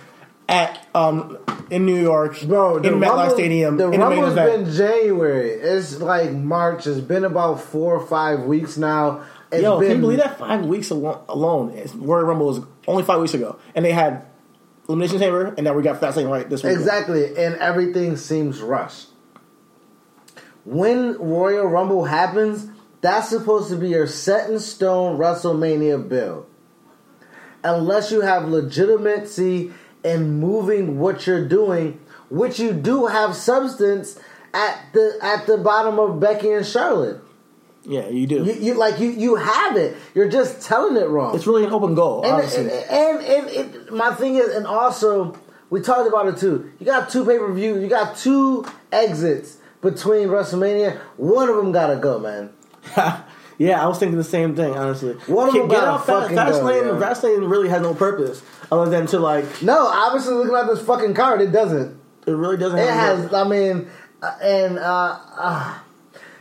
Speaker 2: at um in New York,
Speaker 1: Bro,
Speaker 2: in MetLife Stadium,
Speaker 1: The
Speaker 2: in the main
Speaker 1: Rumble's
Speaker 2: event.
Speaker 1: been January. It's like March. It's been about four or five weeks now.
Speaker 2: Yo,
Speaker 1: been,
Speaker 2: can you believe that? Five weeks alo- alone. Royal Rumble was only five weeks ago, and they had Elimination Chamber, and now we got Fastlane right this week.
Speaker 1: Exactly, and everything seems rushed. When Royal Rumble happens, that's supposed to be your set in stone WrestleMania build. Unless you have legitimacy in moving what you're doing, which you do have substance at the at the bottom of Becky and Charlotte.
Speaker 2: Yeah, you do.
Speaker 1: You, you like you you have it. You're just telling it wrong.
Speaker 2: it's really an open goal,
Speaker 1: And,
Speaker 2: honestly.
Speaker 1: and, and, and it, my thing is, and also we talked about it too. You got two pay per views. You got two exits between WrestleMania. One of them gotta go, man. [LAUGHS]
Speaker 2: yeah, I was thinking the same thing, honestly.
Speaker 1: One of them
Speaker 2: get
Speaker 1: gotta
Speaker 2: off Fa-
Speaker 1: fucking go,
Speaker 2: Fastlane. Fastlane really has no purpose other than to like.
Speaker 1: No, obviously looking at this fucking card, it doesn't.
Speaker 2: It really doesn't.
Speaker 1: It has. I mean, uh, and uh, uh,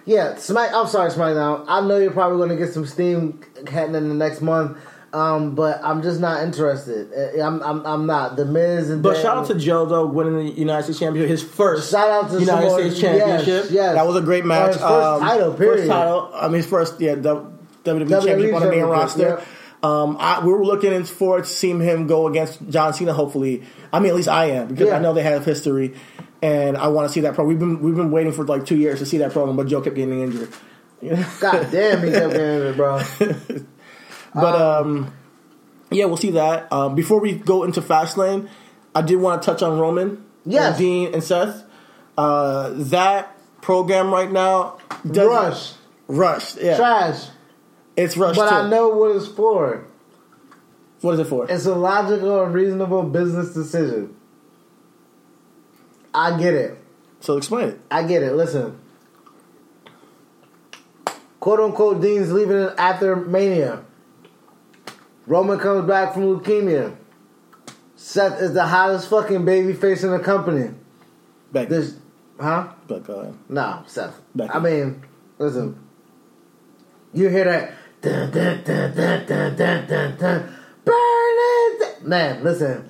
Speaker 1: yeah, Smack. I'm sorry, SmackDown. I know you're probably going to get some steam heading in the next month. Um, but I'm just not interested. Uh, I'm, I'm, I'm not. The Miz and
Speaker 2: But shout out to Joe though winning the United States Championship, his first
Speaker 1: Shout out to
Speaker 2: United
Speaker 1: Samoa-
Speaker 2: States Championship.
Speaker 1: yes, yes.
Speaker 2: That was a great match.
Speaker 1: his first title, period.
Speaker 2: First title. I mean, his first yeah W- WWE,
Speaker 1: WWE
Speaker 2: championship on the main
Speaker 1: championship,
Speaker 2: roster.
Speaker 1: yep.
Speaker 2: Um, I, we were looking forward to seeing him go against John Cena. Hopefully, I mean at least I am because
Speaker 1: Yeah.
Speaker 2: I know they have history, and I want to see that pro. We've been we've been waiting for like two years to see that program, but Joe kept getting injured. [LAUGHS]
Speaker 1: God damn, he kept getting it, bro. [LAUGHS]
Speaker 2: But um, yeah, we'll see that. Um, before we go into Fastlane, I did want to touch on Roman,
Speaker 1: Yes.
Speaker 2: and Dean, and Seth. Uh, that program right now, doesn't-
Speaker 1: Rush,
Speaker 2: rushed, yeah,
Speaker 1: trash.
Speaker 2: it's rush,
Speaker 1: But
Speaker 2: too.
Speaker 1: I know what it's for.
Speaker 2: what is it for?
Speaker 1: It's a logical and reasonable business decision. I get it.
Speaker 2: so explain it.
Speaker 1: I get it. Listen. Quote unquote Dean's leaving after Mania. Roman comes back from leukemia. Seth is the hottest fucking baby face in the company.
Speaker 2: Becky,
Speaker 1: This, huh?
Speaker 2: but go ahead.
Speaker 1: No, Seth. I mean, listen. You hear that? Dun, dun, dun, Burn it! Man, listen.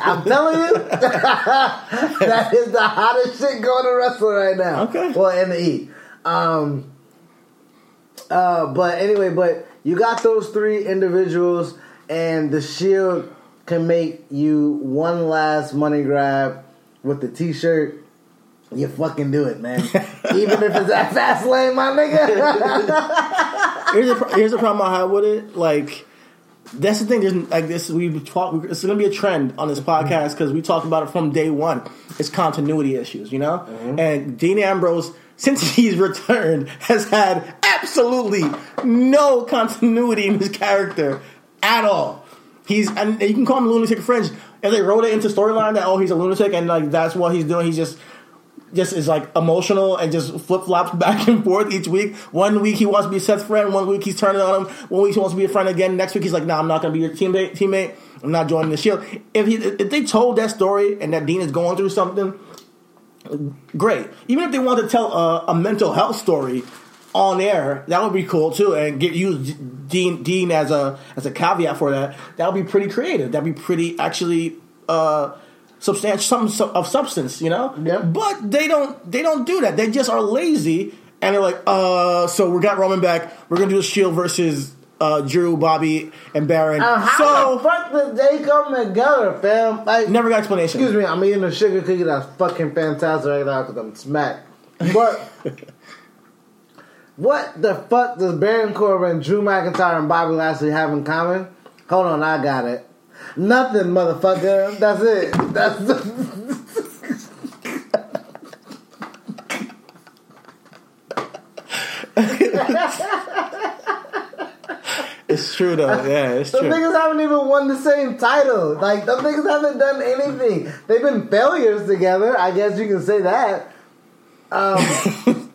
Speaker 1: I'm telling you, [LAUGHS] that is the hottest shit going to wrestling right now.
Speaker 2: Okay.
Speaker 1: Well, in the E. Um, uh, but anyway, but you got those three individuals, and the Shield can make you one last money grab with the T-shirt. You fucking do it, man. [LAUGHS] Even if it's that fast lane, my nigga. [LAUGHS]
Speaker 2: Here's the here's the problem I have with it. Like that's the thing. There's like this. We talk. It's going to be a trend on this mm-hmm. podcast because we talk about it from day one. It's continuity issues, you know. Mm-hmm. And Dean Ambrose, [LAUGHS] since he's returned, has had absolutely no continuity in his character at all. He's and you can call him lunatic fringe. And they wrote it into storyline that oh he's a lunatic and like that's what he's doing. He's just just is like emotional and just flip flops [LAUGHS] back and forth each week. One week he wants to be Seth's friend, one week he's turning on him, one week he wants to be a friend again. Next week he's like, "No, nah, I'm not going to be your teammate. Teammate, I'm not joining the Shield." If he if they told that story and that Dean is going through something, great. Even if they want to tell a, a mental health story on air, that would be cool too, and get use Dean Dean as a as a caveat for that. That would be pretty creative. That'd be pretty actually. Uh, substantial some of substance, you know.
Speaker 1: Yep.
Speaker 2: But they don't they don't do that. They just are lazy and they're like, uh, so we got Roman back. We're gonna do a Shield versus uh, Drew, Bobby, and Baron.
Speaker 1: Uh, how
Speaker 2: so
Speaker 1: the fuck did they come together, fam? Like,
Speaker 2: never got explanation.
Speaker 1: excuse me, I'm eating a sugar cookie that's fucking fantastic right now because I'm smacked. But [LAUGHS] what the fuck does Baron Corbin, Drew McIntyre, and Bobby Lashley have in common? Hold on, I got it. Nothing, motherfucker. That's it. That's [LAUGHS]
Speaker 2: It's true though. Yeah, it's
Speaker 1: The
Speaker 2: true.
Speaker 1: niggas haven't even won the same title. Like, the niggas haven't done anything. They've been failures together. I guess you can say that. Um, [LAUGHS]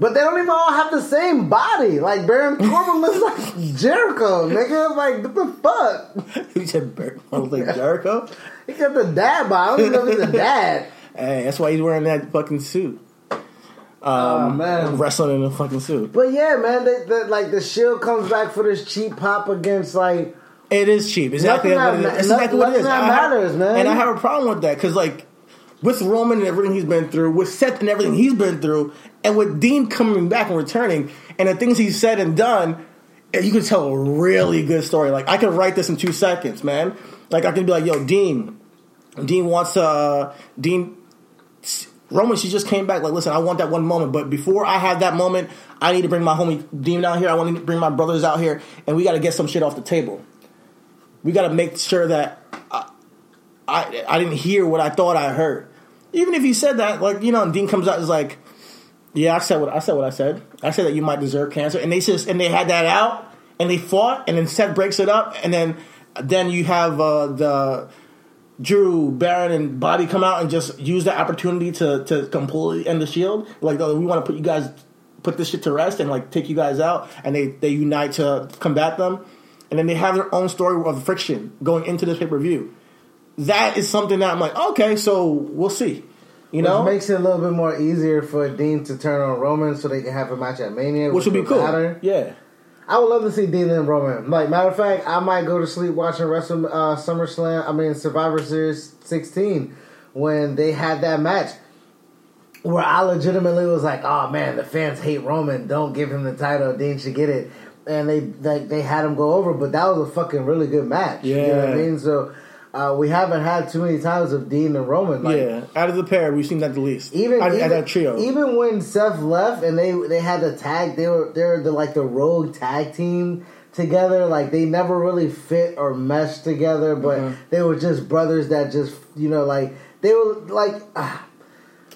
Speaker 1: but they don't even all have the same body. Like, Baron Corbin looks [LAUGHS] like Jericho, nigga. Like, what the fuck? [LAUGHS]
Speaker 2: you said Baron was like Jericho.
Speaker 1: He got the dad bod. I don't even know if he's a dad. [LAUGHS]
Speaker 2: Hey, that's why he's wearing that fucking suit.
Speaker 1: oh, man.
Speaker 2: Wrestling in a fucking suit.
Speaker 1: But yeah, man, they, they, like, the Shield comes back for this cheap pop against, like,
Speaker 2: It is cheap. Exactly what it. It's exactly what it is.
Speaker 1: that
Speaker 2: I have-
Speaker 1: matters, man.
Speaker 2: And I have a problem with that because, like, with Roman and everything he's been through, with Seth and everything he's been through, and with Dean coming back and returning, and the things he's said and done, and you can tell a really good story. Like, I could write this in two seconds, man. Like, I can be like, yo, Dean. Dean wants uh Dean Roman, she just came back. Like, listen, I want that one moment, but before I have that moment, I need to bring my homie Dean out here. I want to bring my brothers out here, and we got to get some shit off the table. We got to make sure that I, I I didn't hear what I thought I heard. Even if he said that, like you know, and Dean comes out is like, "Yeah, I said what I said. What I said. I said that you might deserve cancer." And they just and they had that out, and they fought, and then Seth breaks it up, and then then you have uh, the Drew, Baron, and Bobby come out and just use the opportunity to to completely end the Shield. Like, oh, we want to put you guys, put this shit to rest, and like take you guys out, and they they unite to combat them, and then they have their own story of friction going into this pay per view. That is something that I'm like, okay, so we'll see. You know,
Speaker 1: Which makes it a little bit more easier for Dean to turn on Roman so they can have a match at Mania,
Speaker 2: which would be cool.
Speaker 1: matter.
Speaker 2: Yeah,
Speaker 1: I would love to see Dean and Roman. Like matter of fact, I might go to sleep watching Wrestle uh, SummerSlam. I mean Survivor Series 16 when they had that match where I legitimately was like, "Oh man, the fans hate Roman. Don't give him the title. Dean should get it." And they like they had him go over, but that was a fucking really good match. you know what I mean. So uh, we haven't had too many times of Dean and Roman. Like,
Speaker 2: yeah. Out of the pair, we've seen that the least.
Speaker 1: even
Speaker 2: out,
Speaker 1: even,
Speaker 2: that trio.
Speaker 1: even when Seth left and they they had the tag, they were they were the like the rogue tag team together. Like they never really fit or meshed together, but
Speaker 2: Mm-hmm.
Speaker 1: they were just brothers that just you know like they were like. ah,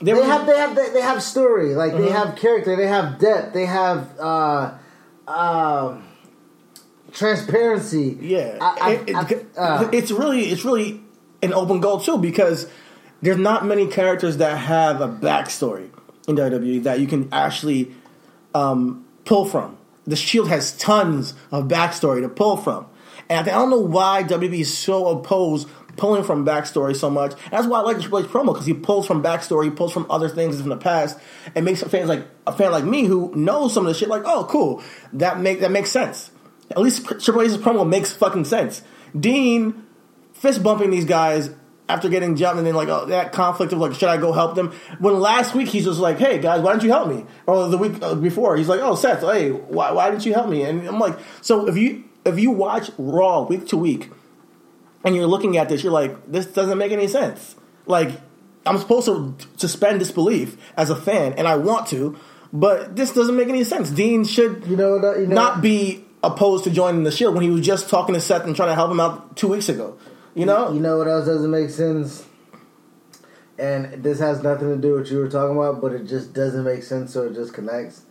Speaker 2: They
Speaker 1: they
Speaker 2: were-
Speaker 1: have they have they have story like they
Speaker 2: Mhm.
Speaker 1: have character they have depth they have uh um transparency
Speaker 2: Yeah,
Speaker 1: I- I-
Speaker 2: It- it-
Speaker 1: I- uh.
Speaker 2: it's really it's really an open goal too because there's not many characters that have a backstory in WWE that you can actually um, pull from. The Shield has tons of backstory to pull from, and I don't know why WWE is so opposed pulling from backstory so much. That's why I like Triple H promo because he pulls from backstory, he pulls from other things from the past, and makes fans like a fan like me who knows some of the shit. Like, oh, cool, that make that makes sense. At least Triple H's promo makes fucking sense. Dean fist bumping these guys after getting jumped, and then like oh, that conflict of like, should I go help them? When last week he's just like, hey guys, why didn't you help me? Or the week uh, before he's like, oh Seth, hey, why, why didn't you help me? And I'm like, so if you if you watch Raw week to week, and you're looking at this, you're like, this doesn't make any sense. Like, I'm supposed to suspend disbelief as a fan, and I want to, but this doesn't make any sense. Dean should
Speaker 1: you know what you know
Speaker 2: not be opposed to joining the Shield when he was just talking to Seth and trying to help him out two weeks ago. You know,
Speaker 1: You know what else doesn't make sense? And this has nothing to do with what you were talking about, but it just doesn't make sense, so it just connects.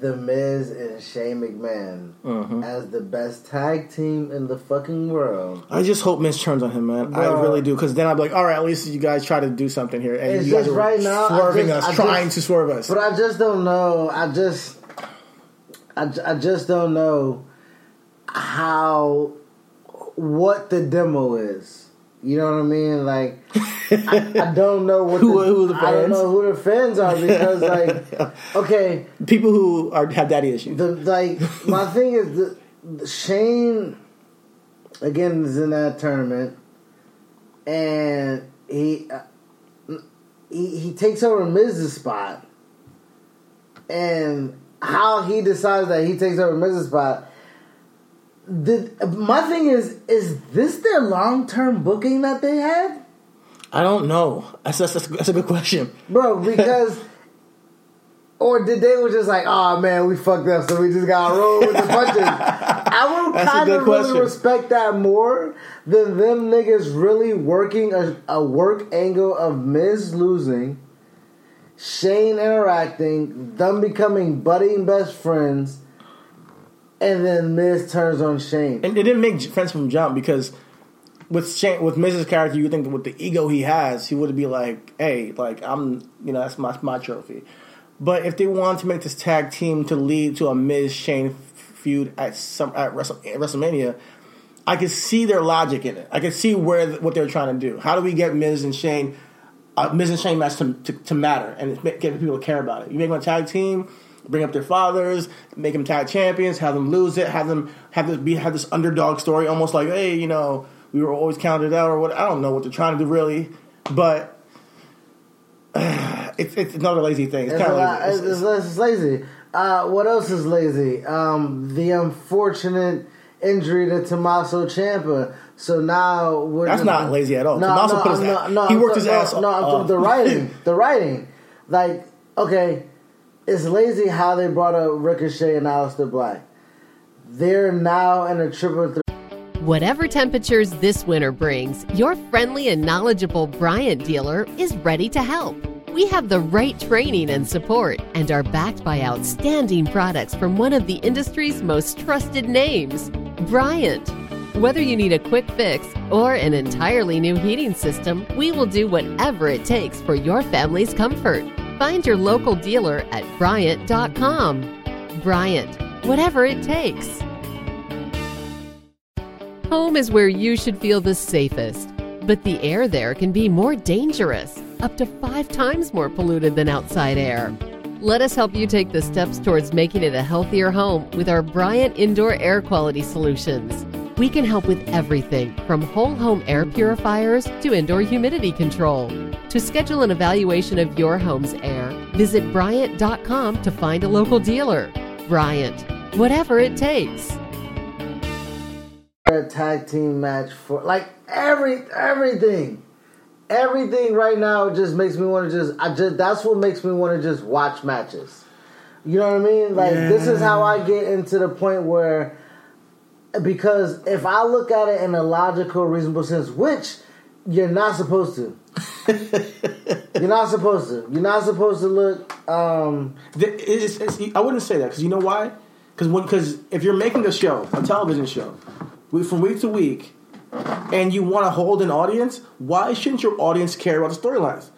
Speaker 1: The Miz and Shane McMahon
Speaker 2: Mm-hmm.
Speaker 1: as the best tag team in the fucking world.
Speaker 2: I just hope Miz turns on him, man. I really do, because then I'd be like, all right, at least you guys try to do something here, and
Speaker 1: It's
Speaker 2: you guys
Speaker 1: just
Speaker 2: are
Speaker 1: right now, I
Speaker 2: swerving
Speaker 1: just-
Speaker 2: us,
Speaker 1: I
Speaker 2: trying
Speaker 1: just-
Speaker 2: to swerve us.
Speaker 1: But I just don't know. I just, I, I just don't know how, what the demo is. You know what I mean? Like, I, I [LAUGHS] don't know what
Speaker 2: Who-
Speaker 1: the,
Speaker 2: who the
Speaker 1: I don't
Speaker 2: fans?
Speaker 1: know who the fans are because, like, [LAUGHS] okay,
Speaker 2: People who are have daddy issues.
Speaker 1: the like my [LAUGHS] thing is the, the Shane again is in that tournament, and he uh, he he takes over Miz's spot, and how he decides that he takes over Miz's spot. Did, my thing is, is this their long term booking that they had,
Speaker 2: I don't know. That's, that's, that's a good question.
Speaker 1: bro? Because. [LAUGHS] Or did they were just like, oh man, we fucked up, so we just got to roll with the punches? [LAUGHS] I would kind of really respect that more than them niggas really working a, a work angle of Miz losing, Shane interacting, them becoming budding best friends, and then Miz turns on Shane.
Speaker 2: And it didn't make sense from jump because with Shane, with Miz's character, you think with the ego he has, he would be like, "Hey, like I'm, you know, that's my my trophy." But if they wanted to make this tag team to lead to a Miz Shane feud at some at Wrestle, at WrestleMania, I could see their logic in it. I could see where what they're trying to do. How do we get Miz and Shane, and Shane match to, to, to matter and get people to care about it? You make them a tag team, bring up their fathers, make them tag champions, have them lose it, have them have this be have this underdog story, almost like hey, you know, we were always counted out or what. I don't know what they're trying to do really, but. [SIGHS] It's, it's another lazy thing. It's,
Speaker 1: It's,
Speaker 2: kind
Speaker 1: a
Speaker 2: of
Speaker 1: lot-
Speaker 2: lazy.
Speaker 1: it's,
Speaker 2: It's-
Speaker 1: lazy. Uh, what else is lazy? Um, the unfortunate injury to Tommaso Ciampa. So now we're
Speaker 2: That's
Speaker 1: just-
Speaker 2: not lazy at all. Tommaso put his
Speaker 1: no,
Speaker 2: ass-
Speaker 1: no,
Speaker 2: he
Speaker 1: I'm
Speaker 2: worked his
Speaker 1: no,
Speaker 2: ass
Speaker 1: No, I'm
Speaker 2: off.
Speaker 1: talking the writing. The writing. Like, okay, it's lazy how they brought up Ricochet and Aleister Black. They're now in a triple threat.
Speaker 3: Whatever temperatures this winter brings, your friendly and knowledgeable Bryant dealer is ready to help. We have the right training and support and are backed by outstanding products from one of the industry's most trusted names, Bryant. Whether you need a quick fix or an entirely new heating system, we will do whatever it takes for your family's comfort. Find your local dealer at Bryant.com. Bryant, whatever it takes. Home is where you should feel the safest, but the air there can be more dangerous, up to five times more polluted than outside air. Let us help you take the steps towards making it a healthier home with our Bryant Indoor Air Quality Solutions. We can help with everything from whole home air purifiers to indoor humidity control. To schedule an evaluation of your home's air, visit Bryant.com to find a local dealer. Bryant, whatever it takes.
Speaker 1: a tag team match for like every everything everything right now just makes me want to just i just that's what makes me want to just watch matches you know what i mean like this is how i get into the point where because if i look at it in a logical reasonable sense which you're not supposed to [LAUGHS] you're not supposed to you're not supposed to look um
Speaker 2: It's, it's, I wouldn't say that because you know why? Because because if you're making a show, a television show, we, from week to week, and you want to hold an audience, why shouldn't your audience care about the storylines?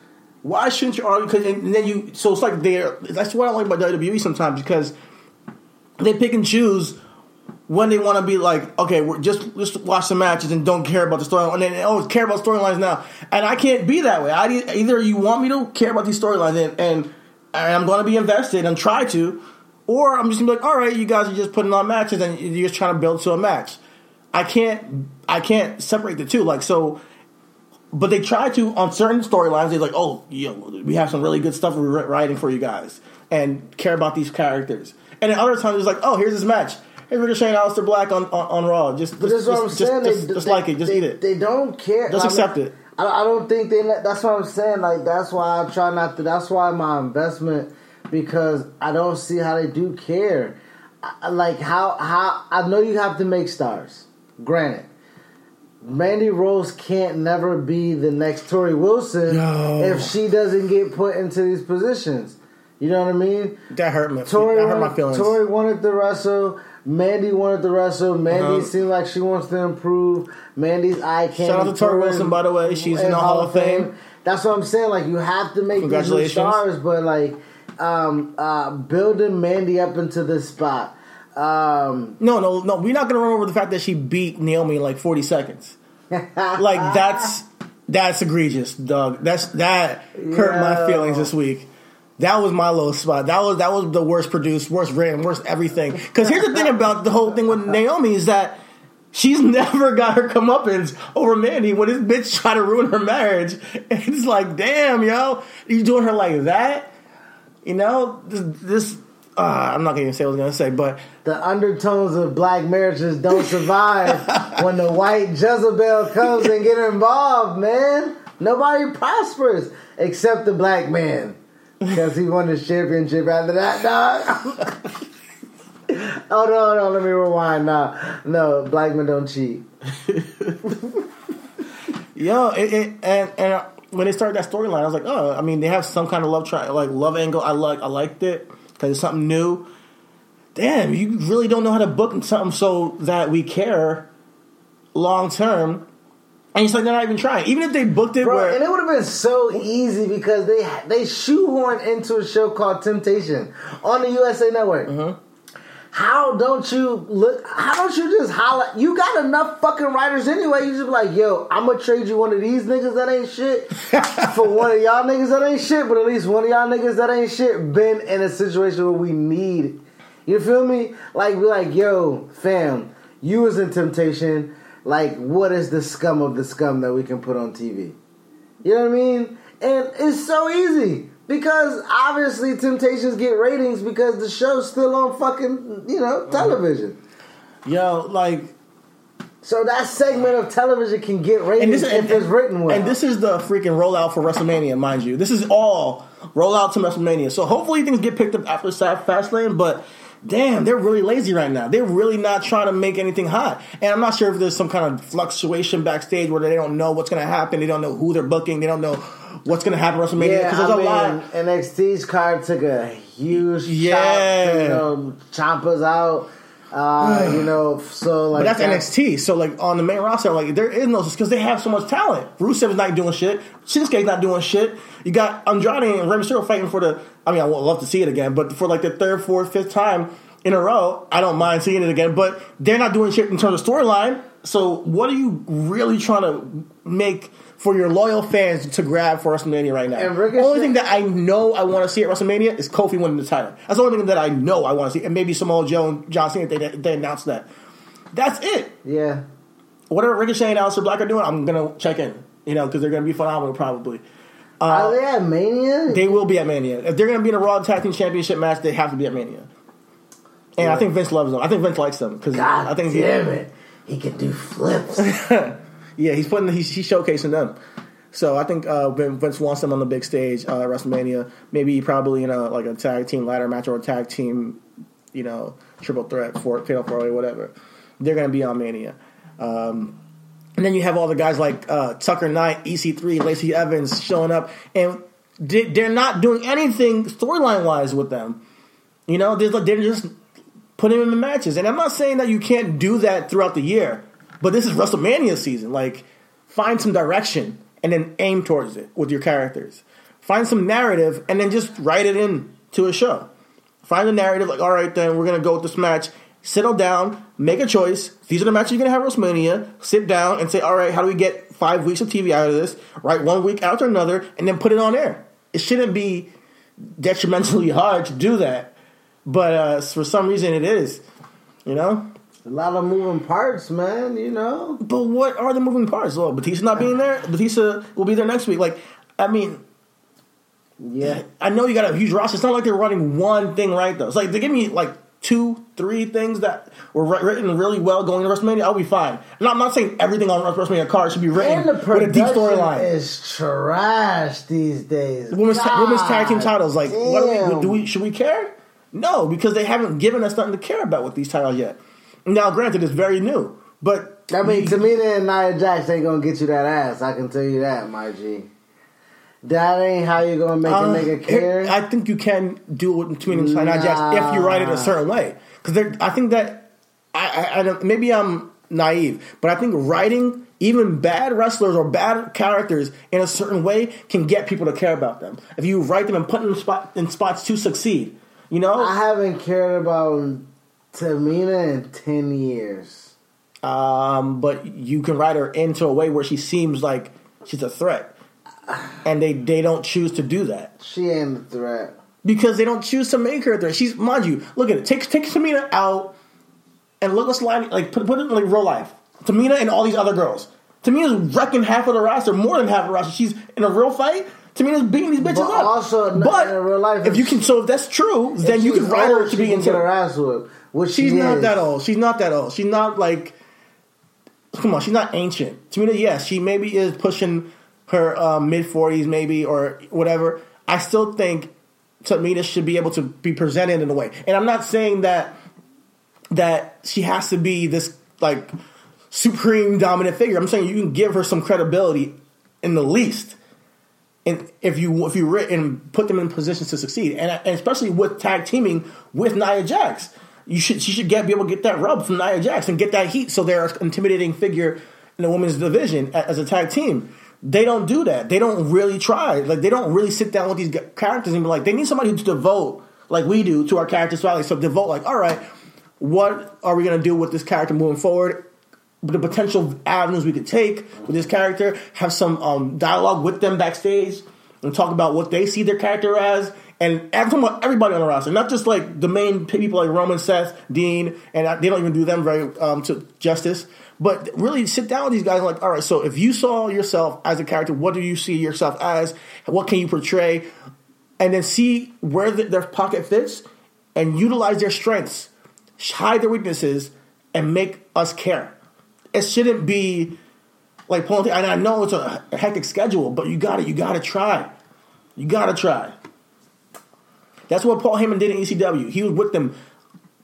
Speaker 2: Why shouldn't your audience? Cause, and then you, so it's like they're. That's what I like about WWE sometimes because they pick and choose when they want to be like, okay, we're just just watch the matches and don't care about the storyline, and then oh, care about storylines now. And I can't be that way. I either you want me to care about these storylines and, and I'm going to be invested and try to, or I'm just gonna be like, all right, you guys are just putting on matches and you're just trying to build to a match. I can't I can't separate the two. Like so. But they try to on certain storylines. They're like, "Oh, know, we have some really good stuff we're writing for you guys, and care about these characters." And at other times it's like, "Oh, here's this match. Hey, Ricochet and Aleister Black on, on, on Raw. Just,
Speaker 1: But
Speaker 2: just,
Speaker 1: what I'm
Speaker 2: just,
Speaker 1: saying.
Speaker 2: just,
Speaker 1: they,
Speaker 2: just
Speaker 1: they-
Speaker 2: like it. Just
Speaker 1: they,
Speaker 2: eat it.
Speaker 1: They don't care.
Speaker 2: Just
Speaker 1: I mean,
Speaker 2: accept it.
Speaker 1: I, I don't think they. That's what I'm saying. Like that's why I try not to. That's why my investment because I don't see how they do care. I- like how how I know you have to make stars. Granted, Mandy Rose can't never be the next Torrie Wilson
Speaker 2: No.
Speaker 1: if she doesn't get put into these positions. You know what I mean?
Speaker 2: That hurt me.
Speaker 1: Torrie,
Speaker 2: that hurt my feelings.
Speaker 1: Torrie wanted to wrestle. Mandy wanted to wrestle. Mandy
Speaker 2: Uh-huh.
Speaker 1: seemed like she wants to improve. Mandy's eye candy.
Speaker 2: Shout out to
Speaker 1: Torrie
Speaker 2: Wilson, by the way. She's in the Hall of Fame.
Speaker 1: That's what I'm saying. Like you have to make these new stars, but like um, uh, building Mandy up into this spot. Um,
Speaker 2: No, no, no. We're not gonna run over the fact that she beat Naomi in like forty seconds. [LAUGHS] like that's that's egregious, Doug. That's that hurt my feelings this week. That was my low spot. That was that was the worst produced, worst written, worst everything. Because here's the thing about the whole thing with Naomi is that she's [LAUGHS] never got her comeuppance over Mandy when this bitch tried to ruin her marriage. [LAUGHS] And it's like, damn, yo, you doing her like that? You know, this. this uh, I'm not gonna even say what I was gonna say, but
Speaker 1: the undertones of black marriages don't survive [LAUGHS] when the white Jezebel comes and get involved, man. Nobody prospers except the black man. Because he won the championship after that, dog. [LAUGHS] oh, no, no, let me rewind now. No, black men don't cheat. [LAUGHS]
Speaker 2: Yo, it, it, and and when they started that storyline, I was like, oh, I mean, they have some kind of love tri- like love angle. I like, I liked it because it's something new. Damn, you really don't know how to book something so that we care long term. And it's like they're not even trying. Even if they booked it
Speaker 1: Bro,
Speaker 2: where
Speaker 1: and it would have been so easy because they they shoehorned into a show called Temptation on the USA Network.
Speaker 2: Mm-hmm.
Speaker 1: How don't you look? How don't you just holla? You got enough fucking writers anyway. You just be like, yo, I'm gonna trade you one of these niggas that ain't shit [LAUGHS] for one of y'all niggas that ain't shit. But at least one of y'all niggas that ain't shit been in a situation where we need. You feel me? Like we like, yo, fam, you was in Temptation. Like, what is the scum of the scum that we can put on TV? You know what I mean? And it's so easy because obviously Temptations get ratings because the show's still on fucking you know mhm. television.
Speaker 2: yo, like
Speaker 1: So that segment of television can get ratings if it's written well.
Speaker 2: And this is the freaking rollout for WrestleMania, mind you. This is all rollout to WrestleMania. So hopefully things get picked up after Fastlane, but damn, they're really lazy right now. They're really not trying to make anything hot. And I'm not sure if there's some kind of fluctuation backstage where they don't know what's going to happen. They don't know who they're booking. They don't know what's going to happen WrestleMania.
Speaker 1: yeah,
Speaker 2: Because there's
Speaker 1: I
Speaker 2: a
Speaker 1: mean,
Speaker 2: lot.
Speaker 1: NXT's card took a huge
Speaker 2: Yeah.
Speaker 1: chop, you know, out. Uh, [SIGHS] you know, so like
Speaker 2: But that's
Speaker 1: that-
Speaker 2: NXT. So like on the main roster, like there is no because they have so much talent. Rusev is not doing shit. Shinsuke's not doing shit. You got Andrade and Rey Mysterio fighting for the. I mean, I would love to see it again, but for like the third, fourth, fifth time in a row, I don't mind seeing it again. But they're not doing shit in terms of storyline. So what are you really trying to make for your loyal fans to grab for WrestleMania right now? The only thing that I know I want to see at WrestleMania is Kofi winning the title. That's the only thing that I know I want to see, and maybe Samoa Joe and John Cena. They they announced that. That's it.
Speaker 1: yeah.
Speaker 2: Whatever Ricochet and Aleister Black are doing, I'm gonna check in. You know, because they're gonna be phenomenal probably.
Speaker 1: Are they at Mania?
Speaker 2: They will be at Mania. If they're gonna be in a Raw Tag Team Championship match, they have to be at Mania. And I think Vince loves them. I think Vince likes them because
Speaker 1: God
Speaker 2: I think
Speaker 1: damn it, he can do flips. [LAUGHS]
Speaker 2: Yeah, he's putting he's, he's showcasing them. So I think uh, Vince wants them on the big stage uh, at WrestleMania. Maybe probably in a like a tag team ladder match or a tag team, you know, triple threat for fatal four way whatever. They're going to be on Mania. Um, and then you have all the guys like uh, Tucker Knight, EC3, Lacey Evans showing up, and they- they're not doing anything storyline wise with them. You know, they're, just putting them in the matches. And I'm not saying that you can't do that throughout the year, but this is WrestleMania season. Like, find some direction and then aim towards it with your characters. Find some narrative and then just write it in to a show. Find a narrative, like, all right, then we're to go with this match. Settle down, make a choice. These are the matches you're going to have at WrestleMania. Sit down and say, all right, how do we get five weeks of TV out of this? Write one week after another and then put it on air. It shouldn't be detrimentally [LAUGHS] hard to do that. But uh, for some reason, it is. You know?
Speaker 1: A lot of moving parts, man. You know.
Speaker 2: But what are the moving parts? Well, Batista not being there. Batista will be there next week. Like, I mean,
Speaker 1: Yeah.
Speaker 2: I know you got a huge roster. It's not like they're running one thing right though. It's like they give me like two, three things that were written really well going to WrestleMania. I'll be fine. And I'm not saying everything on WrestleMania card should be written
Speaker 1: And the
Speaker 2: with a deep storyline.
Speaker 1: is trash these days.
Speaker 2: Women's, ta- women's tag team titles. Like, we, do we? Should we care? No, because they haven't given us nothing to care about with these titles yet. Now, granted, it's very new, but
Speaker 1: I mean, Tamina and Nia Jax ain't gonna get you that ass. I can tell you that, my G. That ain't how you gonna make
Speaker 2: Uh,
Speaker 1: a nigga care.
Speaker 2: I think you can do it between Nia Jax if you write it a certain way. Because I think that I, I, I don't, maybe I'm naive, but I think writing even bad wrestlers or bad characters in a certain way can get people to care about them. If you write them and put them in, spot, in spots to succeed, you know.
Speaker 1: I haven't cared about Tamina in ten years.
Speaker 2: Um, but you can write her into a way where she seems like she's a threat, and they they don't choose to do that.
Speaker 1: She ain't a threat.
Speaker 2: because they don't choose to make her a threat. She's mind you, look at it. Take take Tamina out and look what's line like put put it in like real life. Tamina and all these other girls. Tamina's wrecking half of the roster, more than half of the roster. She's in a real fight. Tamina's beating these bitches
Speaker 1: But
Speaker 2: up.
Speaker 1: also,
Speaker 2: but
Speaker 1: in real life,
Speaker 2: if you can, so if that's true, then you can write her to be into
Speaker 1: her ass whipped. Which
Speaker 2: She's
Speaker 1: she
Speaker 2: not that old. She's not that old. She's not like. Come on, she's not ancient. Tamina, yes, she maybe is pushing her uh, mid forties, maybe or whatever. I still think Tamina should be able to be presented in a way, and I'm not saying that that she has to be this like supreme dominant figure. I'm saying you can give her some credibility in the least and if you if you ri- and put them in positions to succeed, and, and especially with tag teaming with Nia Jax, you should she should get be able to get that rub from Nia Jax and get that heat, so they're an intimidating figure in the women's division as a tag team. They don't do that. They don't really try. Like they don't really sit down with these characters and be like, they need somebody to devote like we do to our characters. Like, so devote like, all right, what are we gonna do with this character moving forward? the potential avenues we could take with this character, have some um, dialogue with them backstage, and talk about what they see their character as, and everybody on the roster, not just like the main people like Roman, Seth, Dean, and they don't even do them very um, to justice. But really sit down with these guys like, all right, so if you saw yourself as a character, what do you see yourself as? What can you portray? And then see where the, their pocket fits and utilize their strengths, hide their weaknesses, and make us care it shouldn't be like pulling. And I know it's a hectic schedule, but you got to You got to try. You got to try. That's what Paul Heyman did in ECW. He was with them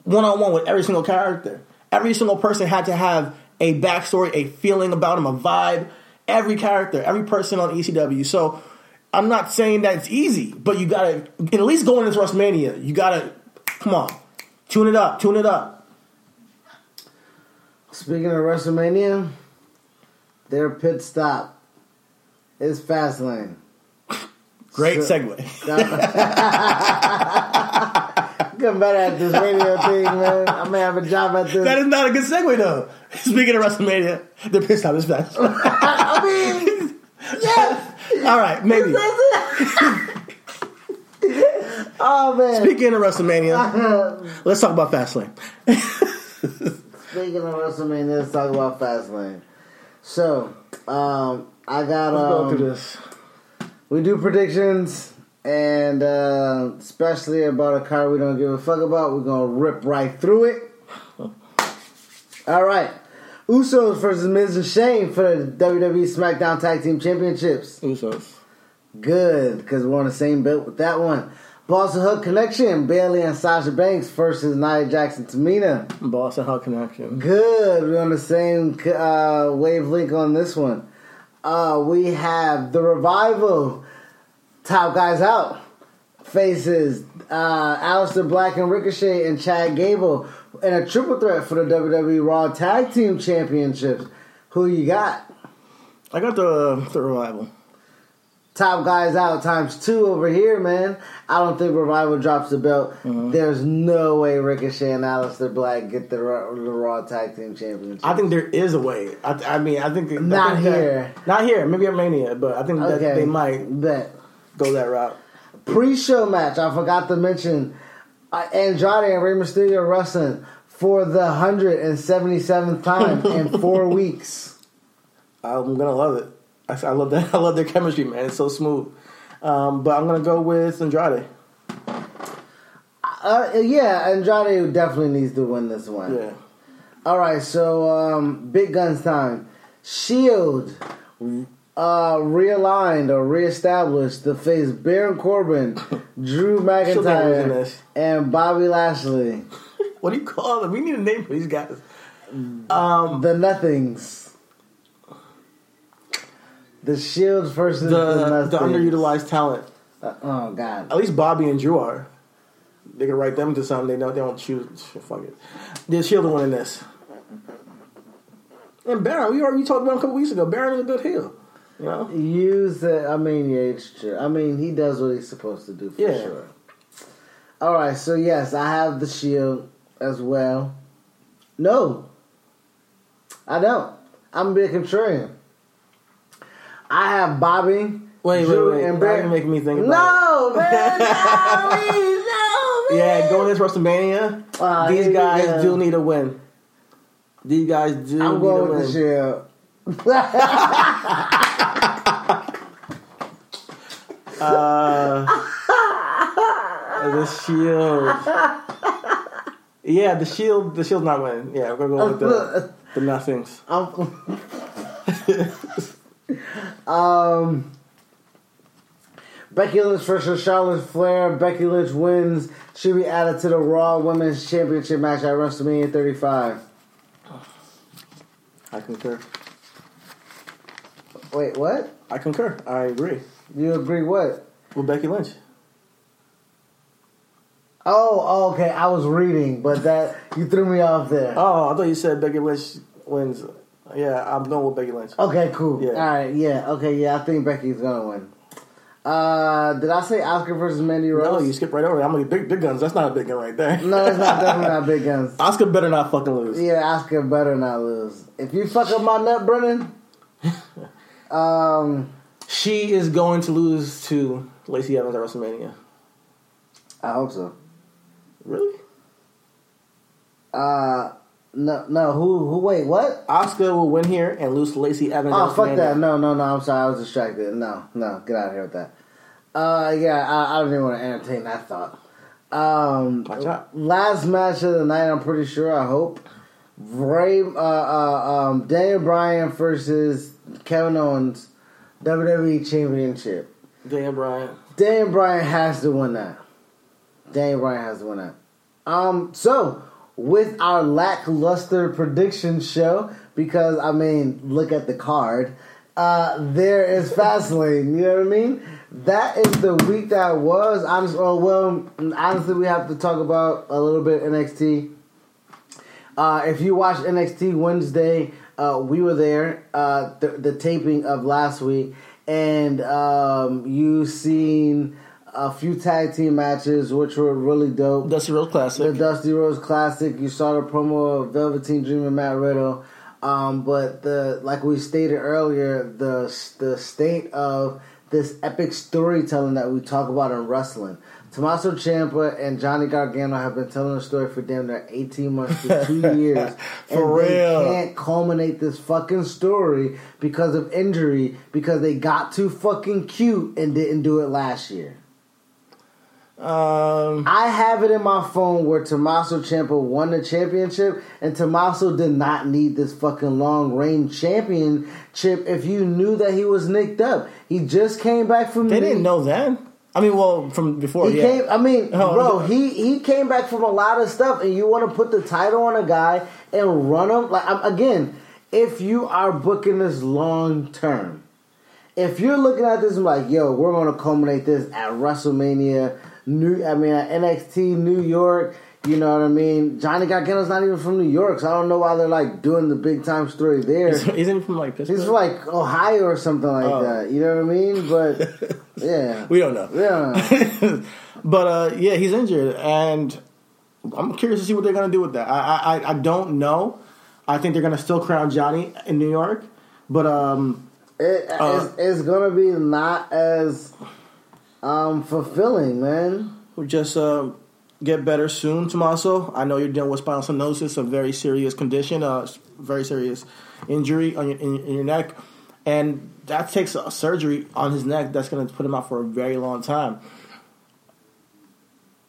Speaker 2: one on one with every single character. Every single person had to have a backstory, a feeling about him, a vibe. Every character, every person on ECW. So I'm not saying that it's easy, but you got to at least going into WrestleMania. You got to come on, tune it up, tune it up.
Speaker 1: Speaking of WrestleMania, their pit stop is Fastlane.
Speaker 2: Great
Speaker 1: So-
Speaker 2: segue. [LAUGHS]
Speaker 1: Getting better at this radio thing, man. I may have a job at this.
Speaker 2: That is not a good segue, though. [LAUGHS] Speaking of WrestleMania, the pissed stop is fast.
Speaker 1: I mean, yes.
Speaker 2: All right, maybe. [LAUGHS]
Speaker 1: Oh man.
Speaker 2: Speaking of WrestleMania, [LAUGHS] let's talk about Fastlane.
Speaker 1: Speaking of WrestleMania, let's talk about Fastlane. So, um, I got
Speaker 2: Let's go
Speaker 1: um,
Speaker 2: through this.
Speaker 1: we do predictions, and uh, especially about a car we don't give a fuck about. We're gonna rip right through it. All right, Usos versus Miz and Shane for the WWE SmackDown Tag Team Championships.
Speaker 2: Usos.
Speaker 1: Good, because we're on the same boat with that one. Boss 'n' Hug Connection, Bayley and Sasha Banks versus Nia Jackson Tamina.
Speaker 2: Boss 'n' Hug Connection.
Speaker 1: Good, we're on the same uh, wavelength on this one. Uh, we have the revival, top guys out, faces uh, Aleister Black and Ricochet and Chad Gable in a triple threat for the WWE Raw Tag Team Championships. Who you got?
Speaker 2: I got the, the revival.
Speaker 1: Top guys out times two over here, man. I don't think Revival drops the belt.
Speaker 2: Mm-hmm.
Speaker 1: There's no way Ricochet and Aleister Black get the, Raw- the Raw Tag Team Championship.
Speaker 2: I think there is a way. I, I mean, I think I
Speaker 1: Not
Speaker 2: think that-
Speaker 1: here.
Speaker 2: not here. Maybe at Mania, but I think that they might
Speaker 1: bet.
Speaker 2: go that route.
Speaker 1: Pre-show match. I forgot to mention Andrade and Rey Mysterio wrestling for the hundred and seventy-seventh time in [LAUGHS] four weeks.
Speaker 2: I'm gonna love it. I, I love that. [LAUGHS] I love their chemistry, man. It's so smooth. Um, but I'm gonna go with Andrade.
Speaker 1: Uh, yeah, Andrade definitely needs to win this one.
Speaker 2: Yeah.
Speaker 1: All right, so um, big guns time. Shield uh, realigned or reestablished to face Baron Corbin, [LAUGHS] Drew
Speaker 2: She'll never lose in
Speaker 1: McIntyre, and Bobby Lashley. [LAUGHS]
Speaker 2: What do you call them? We need a name for these guys.
Speaker 1: Um, The Nothings. The Shields versus the,
Speaker 2: The
Speaker 1: Nothings.
Speaker 2: the underutilized talent.
Speaker 1: Uh, oh God.
Speaker 2: At least Bobby and Drew are. They can write them to something. They know they don't choose. Fuck it. The Shield are winning this. And Baron, we already talked about him a couple weeks ago. Baron is a good heel. Know.
Speaker 1: Use it. I mean, yeah, it's true. I mean, he does what he's supposed to do for
Speaker 2: Yeah.
Speaker 1: sure. All right, so yes, I have the Shield as well. No, I don't. I'm being contrarian. I have Bobby.
Speaker 2: Wait,
Speaker 1: Drew,
Speaker 2: wait, wait.
Speaker 1: and
Speaker 2: you're making me think about
Speaker 1: No, man, [LAUGHS] no, please, no, man.
Speaker 2: Yeah, going into WrestleMania,
Speaker 1: Ah,
Speaker 2: these guys
Speaker 1: yeah.
Speaker 2: do need a win. These guys do
Speaker 1: I'm
Speaker 2: need
Speaker 1: going
Speaker 2: a
Speaker 1: with
Speaker 2: win. [LAUGHS] [LAUGHS]
Speaker 1: Shield.
Speaker 2: the Shield. Yeah, the Shield. The Shield's not winning. Yeah, we're gonna go with the the nothings.
Speaker 1: Um, um, Becky Lynch versus Charlotte Flair. Becky Lynch wins. Should be added to the Raw Women's Championship match at WrestleMania 35.
Speaker 2: I concur.
Speaker 1: Wait, what?
Speaker 2: I concur. I agree
Speaker 1: You agree? What?
Speaker 2: with Becky Lynch.
Speaker 1: Oh, oh, okay. I was reading, but that you threw me off there.
Speaker 2: Oh, I thought you said Becky Lynch wins. Yeah, I'm going with Becky Lynch.
Speaker 1: Okay, cool.
Speaker 2: Yeah.
Speaker 1: All right, yeah, okay, yeah. I think Becky's gonna win. Uh, did I say Asuka versus Mandy Rose?
Speaker 2: No, you skipped right over. it. I'm like big big guns. That's not a big gun right there.
Speaker 1: No, it's not definitely not big [LAUGHS] guns.
Speaker 2: Asuka better not fucking lose.
Speaker 1: Yeah, Asuka better not lose. If you fuck up my nut, Brennan, um,
Speaker 2: She is going to lose to Lacey Evans at WrestleMania.
Speaker 1: I hope so.
Speaker 2: Really?
Speaker 1: Uh, no, no. Who? Who? Wait, what?
Speaker 2: Asuka will win here and lose to Lacey Evans.
Speaker 1: Oh, fuck that. No, no, no. I'm sorry. I was distracted. No, no. Get out of here with that. Uh, yeah, I, I don't even want to entertain that thought. Um,
Speaker 2: Watch out.
Speaker 1: last match of the night. I'm pretty sure. I hope. Ray, uh, uh, um, Daniel Bryan versus Kevin Owens, WWE Championship.
Speaker 2: Dan Bryan.
Speaker 1: Daniel Bryan has to win that. Daniel Bryan has to win that. Um, so with our lackluster prediction show, because I mean, look at the card. Uh, there is Fastlane. You know what I mean? That is the week that was. Honestly, oh, well, honestly, we have to talk about a little bit NXT. Uh, if you watch NXT Wednesday, uh, we were there, uh, the, the taping of last week, and um, you seen a few tag team matches, which were really dope.
Speaker 2: Dusty
Speaker 1: Rhodes
Speaker 2: Classic. The.
Speaker 1: Dusty Rhodes Classic. You saw the promo of Velveteen Dream and Matt Riddle. Um, but the like we stated earlier, the the state of this epic storytelling that we talk about in wrestling. Tommaso Ciampa and Johnny Gargano have been telling the story for damn near eighteen months to two [LAUGHS] years,
Speaker 2: For
Speaker 1: and
Speaker 2: real.
Speaker 1: they can't culminate this fucking story because of injury because they got too fucking cute and didn't do it last year.
Speaker 2: Um,
Speaker 1: I have it in my phone where Tommaso Ciampa won the championship, and Tommaso did not need this fucking long reign championship if you knew that he was nicked up. He just came back from.
Speaker 2: they
Speaker 1: the-
Speaker 2: didn't know then. I mean, well, from before.
Speaker 1: He
Speaker 2: yeah.
Speaker 1: came. I mean,
Speaker 2: Oh,
Speaker 1: bro, he he came back from a lot of stuff, and you want to put the title on a guy and run him like I'm, again. If you are booking this long term, if you're looking at this and like, yo, we're going to culminate this at WrestleMania, New, I mean, at NXT New York. You know what I mean? Johnny Gargano's not even from New York, so I don't know why they're like doing the big time story there.
Speaker 2: Isn't he from like Pittsburgh?
Speaker 1: He's from like Ohio or something like
Speaker 2: Oh.
Speaker 1: that. You know what I mean? But [LAUGHS] yeah,
Speaker 2: we don't know.
Speaker 1: yeah. [LAUGHS]
Speaker 2: but uh, yeah, he's injured, and I'm curious to see what they're gonna do with that. I I, I don't know. I think they're gonna still crown Johnny in New York, but um,
Speaker 1: It,
Speaker 2: Uh,
Speaker 1: it's, it's gonna be not as um, fulfilling, man.
Speaker 2: we'll just uh, get better soon, Tommaso. I know you're dealing with spinal stenosis, a very serious condition, a very serious injury on your, in, in your neck, and that takes a surgery on his neck. That's gonna put him out for a very long time.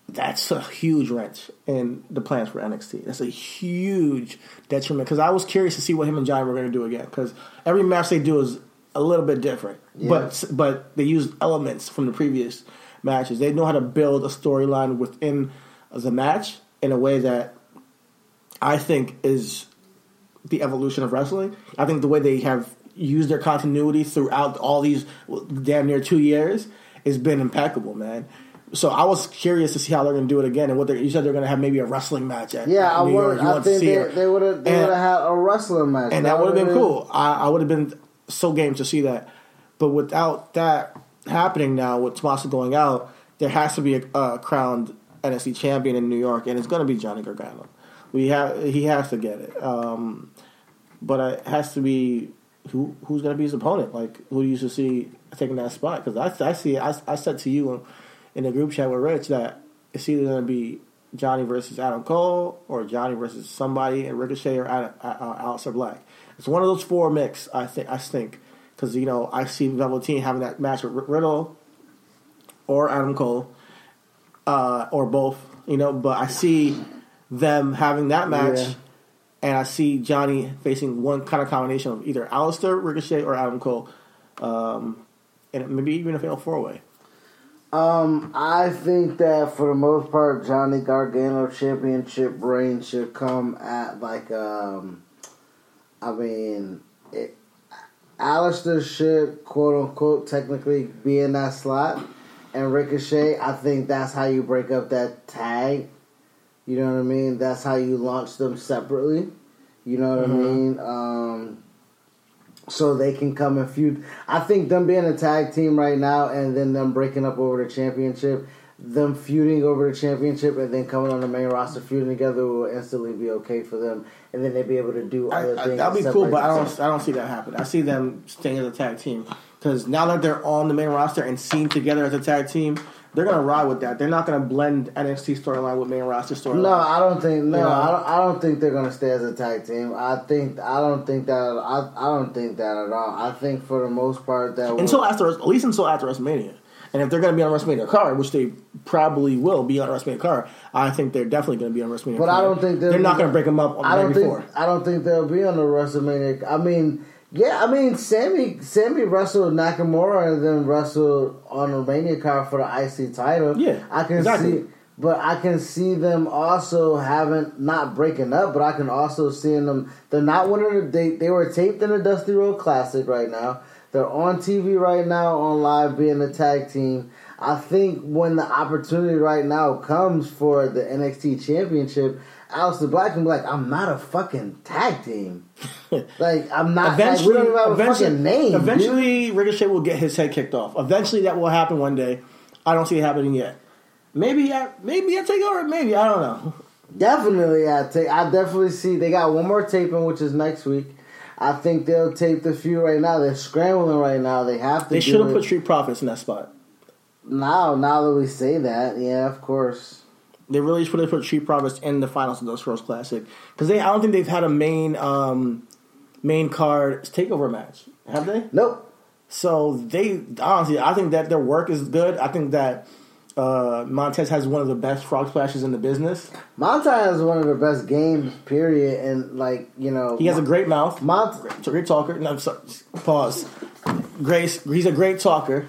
Speaker 2: That's a huge wrench in the plans for NXT. That's a huge detriment because I was curious to see what him and Johnny were going to do again because every match they do is a little bit different, but but they use elements from the previous matches. They know how to build a storyline within the match in a way that I think is the evolution of wrestling. I think the way they have used their continuity throughout all these damn near two years has been impeccable, man. So I was curious to see how they're going to do it again, and what they you said they're going to have maybe a wrestling match at
Speaker 1: Yeah, I
Speaker 2: New
Speaker 1: would.
Speaker 2: York. You
Speaker 1: I think they,
Speaker 2: it.
Speaker 1: they would have. They would have had a wrestling match,
Speaker 2: and that would have been
Speaker 1: would've
Speaker 2: cool. I, I would have been so game to see that. But without that happening now, with Tommaso going out, there has to be a, crowned NXT champion in New York, and it's going to be Johnny Gargano. We have he has to get it, um, but it has to be who who's going to be his opponent. Like who do you see taking that spot? Because I, I see I, I said to you in the group chat with Rich that it's either going to be Johnny versus Adam Cole or Johnny versus somebody and Ricochet or Adam, uh, Aleister Black. It's one of those four mix. I think. I think because you know I see Velveteen having that match with Riddle or Adam Cole uh, or both. You know, but I see them having that match.
Speaker 1: Yeah.
Speaker 2: And I see Johnny facing one kind of combination of either Aleister, Ricochet, or Adam Cole, um, and maybe even a fatal four way.
Speaker 1: Um, I think that for the most part, Johnny Gargano championship reign should come at like um, I mean, it, Aleister should quote unquote technically be in that slot, and Ricochet. I think that's how you break up that tag. You know what I mean? That's how you launch them separately. You know what I mean? Um, so they can come and feud. I think them being a tag team right now and then them breaking up over the championship, them feuding over the championship and then coming on the main roster feuding together will instantly be okay for them, and then they'd be able to do other
Speaker 2: I,
Speaker 1: things.
Speaker 2: that'd be cool, but I don't. I don't see that happen. I see them staying as a tag team because now that they're on the main roster and seen together as a tag team, they're gonna ride with that. They're not gonna blend NXT storyline with main roster storyline.
Speaker 1: No, I don't think. No,
Speaker 2: You know?
Speaker 1: I don't. I don't think they're gonna stay as a tag team. I think. I don't think that. I. I don't think that at all. I think for the most part that
Speaker 2: until after, at least until after WrestleMania. And if they're going to be on WrestleMania card, which they probably will be on WrestleMania card, I think they're definitely going to be on WrestleMania.
Speaker 1: But
Speaker 2: card.
Speaker 1: I don't think
Speaker 2: they're not going to break them up on
Speaker 1: I don't think.
Speaker 2: before.
Speaker 1: I don't think they'll be on the WrestleMania. I mean, yeah. I mean, Sammy. Sammy wrestled Nakamura and then wrestled on the Mania card for the IC title.
Speaker 2: Yeah,
Speaker 1: I can
Speaker 2: exactly.
Speaker 1: see. But I can see them also having not breaking up, but I can also see them. They're not one of the. They they were taped in the Dusty Rhodes Classic right now. They're on TV right now on live being a tag team. I think when the opportunity right now comes for the NXT Championship, Aleister Black and be like, "I'm not a fucking tag team. [LAUGHS] like I'm not. Like, we don't even have a fucking name. dude."
Speaker 2: eventually Ricochet will get his head kicked off. Eventually, that will happen one day. I don't see it happening yet. Maybe, I, maybe I take over. Maybe I don't know. [LAUGHS]
Speaker 1: Definitely, I take. I definitely see they got one more taping, which is next week. I think they'll tape the few right now. They're scrambling right now. They have to.
Speaker 2: They should have put Street Profits in that spot.
Speaker 1: now. Now that we say that, yeah, of course.
Speaker 2: They really should have put Street Profits in the finals of the Scrolls Classic because they. I don't think they've had a main um, main card takeover match. Have they?
Speaker 1: Nope.
Speaker 2: So they honestly, I think that their work is good. I think that uh, Montez has one of the best frog splashes in the business.
Speaker 1: Montez has one of the best games, period. And like you know,
Speaker 2: He has a great mouth. Montez, a great talker. No, I'm sorry. Pause. Grace, he's a great talker.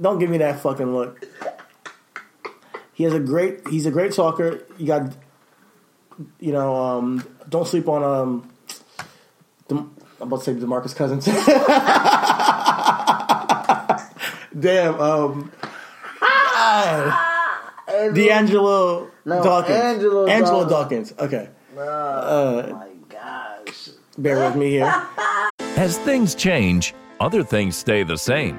Speaker 2: Don't give me that fucking look. He has a great. He's a great talker. You got, you know, um, don't sleep on um. Dem- I'm about to say Demarcus Cousins. [LAUGHS] Damn. Um, God. D'Angelo
Speaker 1: No,
Speaker 2: Dawkins.
Speaker 1: Angelo
Speaker 2: Angelo
Speaker 1: Dawkins.
Speaker 2: Dawkins. Okay.
Speaker 1: Oh my gosh.
Speaker 2: Bear with me here. [LAUGHS]
Speaker 4: As things change, other things stay the same,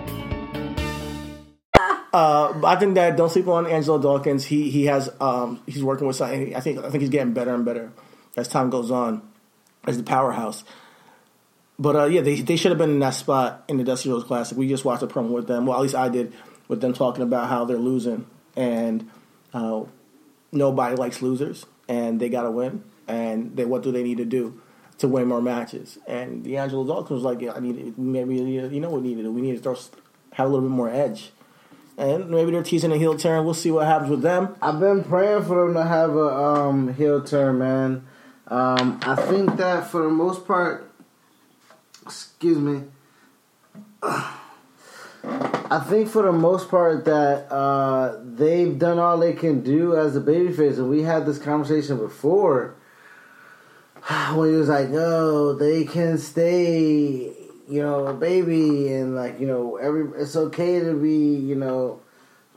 Speaker 2: Uh, I think that don't sleep on Angelo Dawkins. He he has um, he's working with something. I think I think he's getting better and better as time goes on as the powerhouse. But uh, yeah, they they should have been in that spot in the Dusty Rhodes Classic. We just watched a promo with them. Well, at least I did with them talking about how they're losing and uh, nobody likes losers and they got to win. And they what do they need to do to win more matches? And D'Angelo Dawkins was like, yeah, I need maybe you know what we need to do. We need to throw, have a little bit more edge and maybe they're teasing a heel turn. We'll see what happens with them.
Speaker 1: I've been praying for them to have a um, heel turn, man. Um, I think that for the most part, excuse me. [SIGHS] I think for the most part that uh, they've done all they can do as a babyface, and we had this conversation before [SIGHS] when he was like, "No, they can stay you know, a baby and like, you know, every it's okay to be, you know,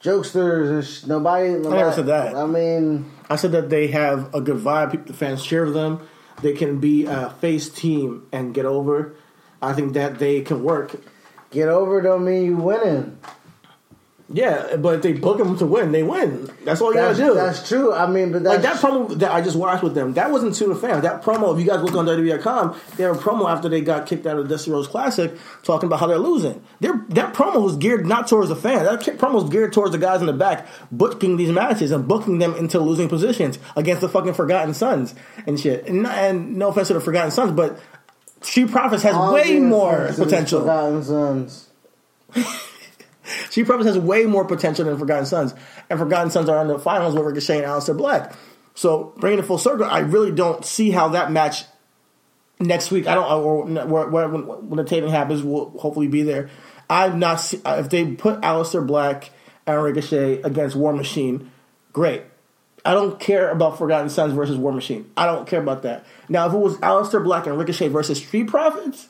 Speaker 1: jokesters and sh- nobody, nobody.
Speaker 2: I never said that.
Speaker 1: I mean,
Speaker 2: I said that they have a good vibe. People, the fans cheer for them. They can be a face team and get over. I think that they can work.
Speaker 1: Get over don't mean you winning.
Speaker 2: Yeah, but if they book them to win, they win. That's all you
Speaker 1: That's,
Speaker 2: gotta do.
Speaker 1: that's true. I mean, but that's
Speaker 2: like that promo that I just watched with them, that wasn't to the fans. That promo, if you guys look on WWE.com, they have a promo after they got kicked out of the Dusty Rhodes Classic talking about how they're losing. Their, that promo was geared not towards the fans. That promo was geared towards the guys in the back booking these matches and booking them into losing positions against the fucking Forgotten Sons and shit. And, and no offense to the Forgotten Sons, but Street Profits has
Speaker 1: all
Speaker 2: way more potential.
Speaker 1: Forgotten Sons. [LAUGHS]
Speaker 2: She probably has way more potential than Forgotten Sons. And Forgotten Sons are in the finals with Ricochet and Aleister Black. So bringing it full circle, I really don't see how that match next week. I don't. Or when, when the taping happens, we'll hopefully be there. I've not. See, uh, if they put Aleister Black and Ricochet against War Machine, great. I don't care about Forgotten Sons versus War Machine. I don't care about that. Now, if it was Aleister Black and Ricochet versus Street Profits,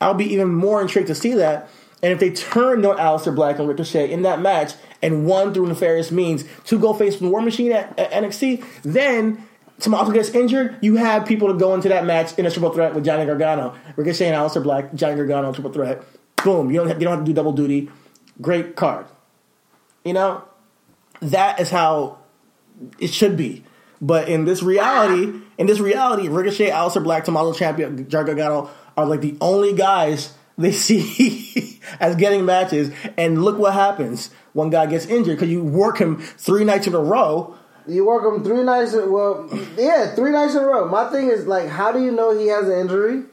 Speaker 2: I'll be even more intrigued to see that. And if they turned on Aleister Black and Ricochet in that match and won through nefarious means to go face the War Machine at, at NXT, then Tommaso gets injured, you have people to go into that match in a triple threat with Johnny Gargano. Ricochet and Aleister Black, Johnny Gargano, triple threat. Boom. You don't have, you don't have to do double duty. Great card. You know? That is how it should be. But in this reality, in this reality, Ricochet, Aleister Black, Tommaso Ciampa, Johnny Gargano are like the only guys they [LAUGHS] see as getting matches. And look what happens. One guy gets injured because you work him three nights in a row.
Speaker 1: You work him three nights. In, well, yeah, three nights in a row. My thing is like, how do you know he has an injury?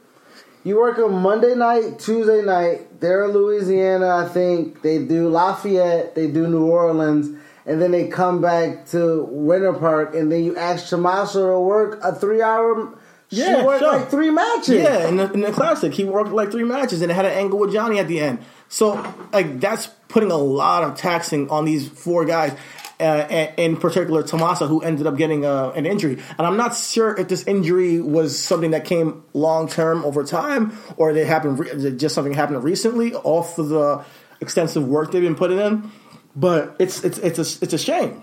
Speaker 1: You work him Monday night, Tuesday night. They're in Louisiana, I think. They do Lafayette. They do New Orleans. And then they come back to Winter Park, and then you ask Tommaso to work a three-hour.
Speaker 2: Yeah,
Speaker 1: she worked
Speaker 2: sure.
Speaker 1: like three matches.
Speaker 2: Yeah, in the, in the classic, he worked like three matches and it had an angle with Johnny at the end. So, like, that's putting a lot of taxing on these four guys. Uh, in particular, Tommaso, who ended up getting uh, an injury. And I'm not sure if this injury was something that came long term over time, or they happened re- just something happened recently off of the extensive work they've been putting in. But it's it's it's a it's a shame.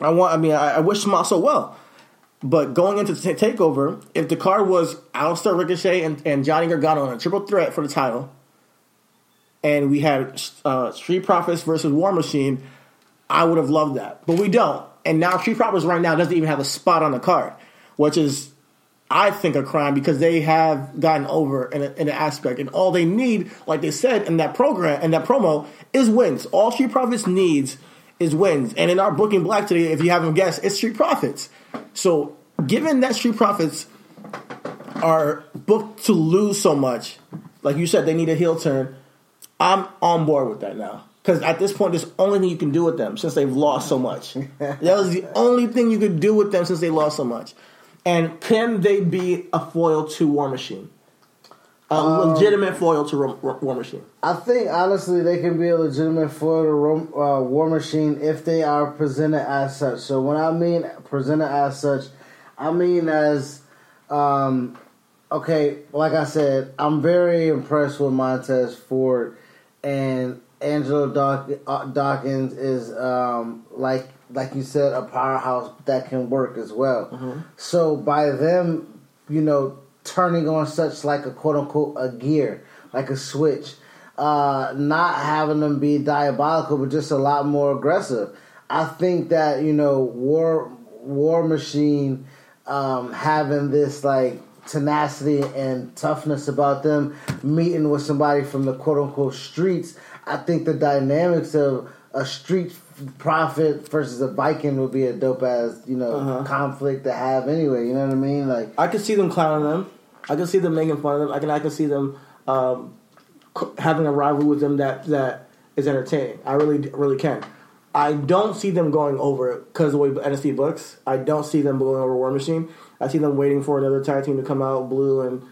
Speaker 2: I want. I mean, I, I wish Tommaso well. But going into the takeover, if the card was Aleister Ricochet and, and Johnny Gargano in a triple threat for the title, and we had uh, Street Profits versus War Machine, I would have loved that. But we don't. And now Street Profits right now doesn't even have a spot on the card, which is, I think, a crime because they have gotten over in, a, in an aspect. And all they need, like they said in that program, in that promo, is wins. All Street Profits needs is wins. And in our booking black today, if you haven't guessed, it's Street Profits. So, given that Street Profits are booked to lose so much, like you said, they need a heel turn. I'm on board with that now. Because at this point, there's only thing you can do with them since they've lost so much. [LAUGHS] that was the only thing you could do with them since they lost so much. And can they be a foil to War Machine? A legitimate foil to Ro- Ro- War Machine.
Speaker 1: I think honestly they can be a legitimate foil to Ro- uh, War Machine if they are presented as such. So when I mean presented as such, I mean as Um, okay, like I said, I'm very impressed with Montez Ford and Angelo Daw- uh, Dawkins is um, like like you said a powerhouse that can work as well. So by them, you know, turning on such like a quote unquote a gear, like a switch, uh, not having them be diabolical, but just a lot more aggressive. I think that you know War War Machine um, having this like tenacity and toughness about them meeting with somebody from the quote unquote streets. I think the dynamics of a street prophet versus a Viking would be a dope ass you know conflict to have anyway. You know what I mean? Like
Speaker 2: I could see them clowning them. I can see them making fun of them. I can I can see them um, having a rivalry with them that that is entertaining. I really really can. I don't see them going over it because the way NXT books. I don't see them going over War Machine. I see them waiting for another tag team to come out blue and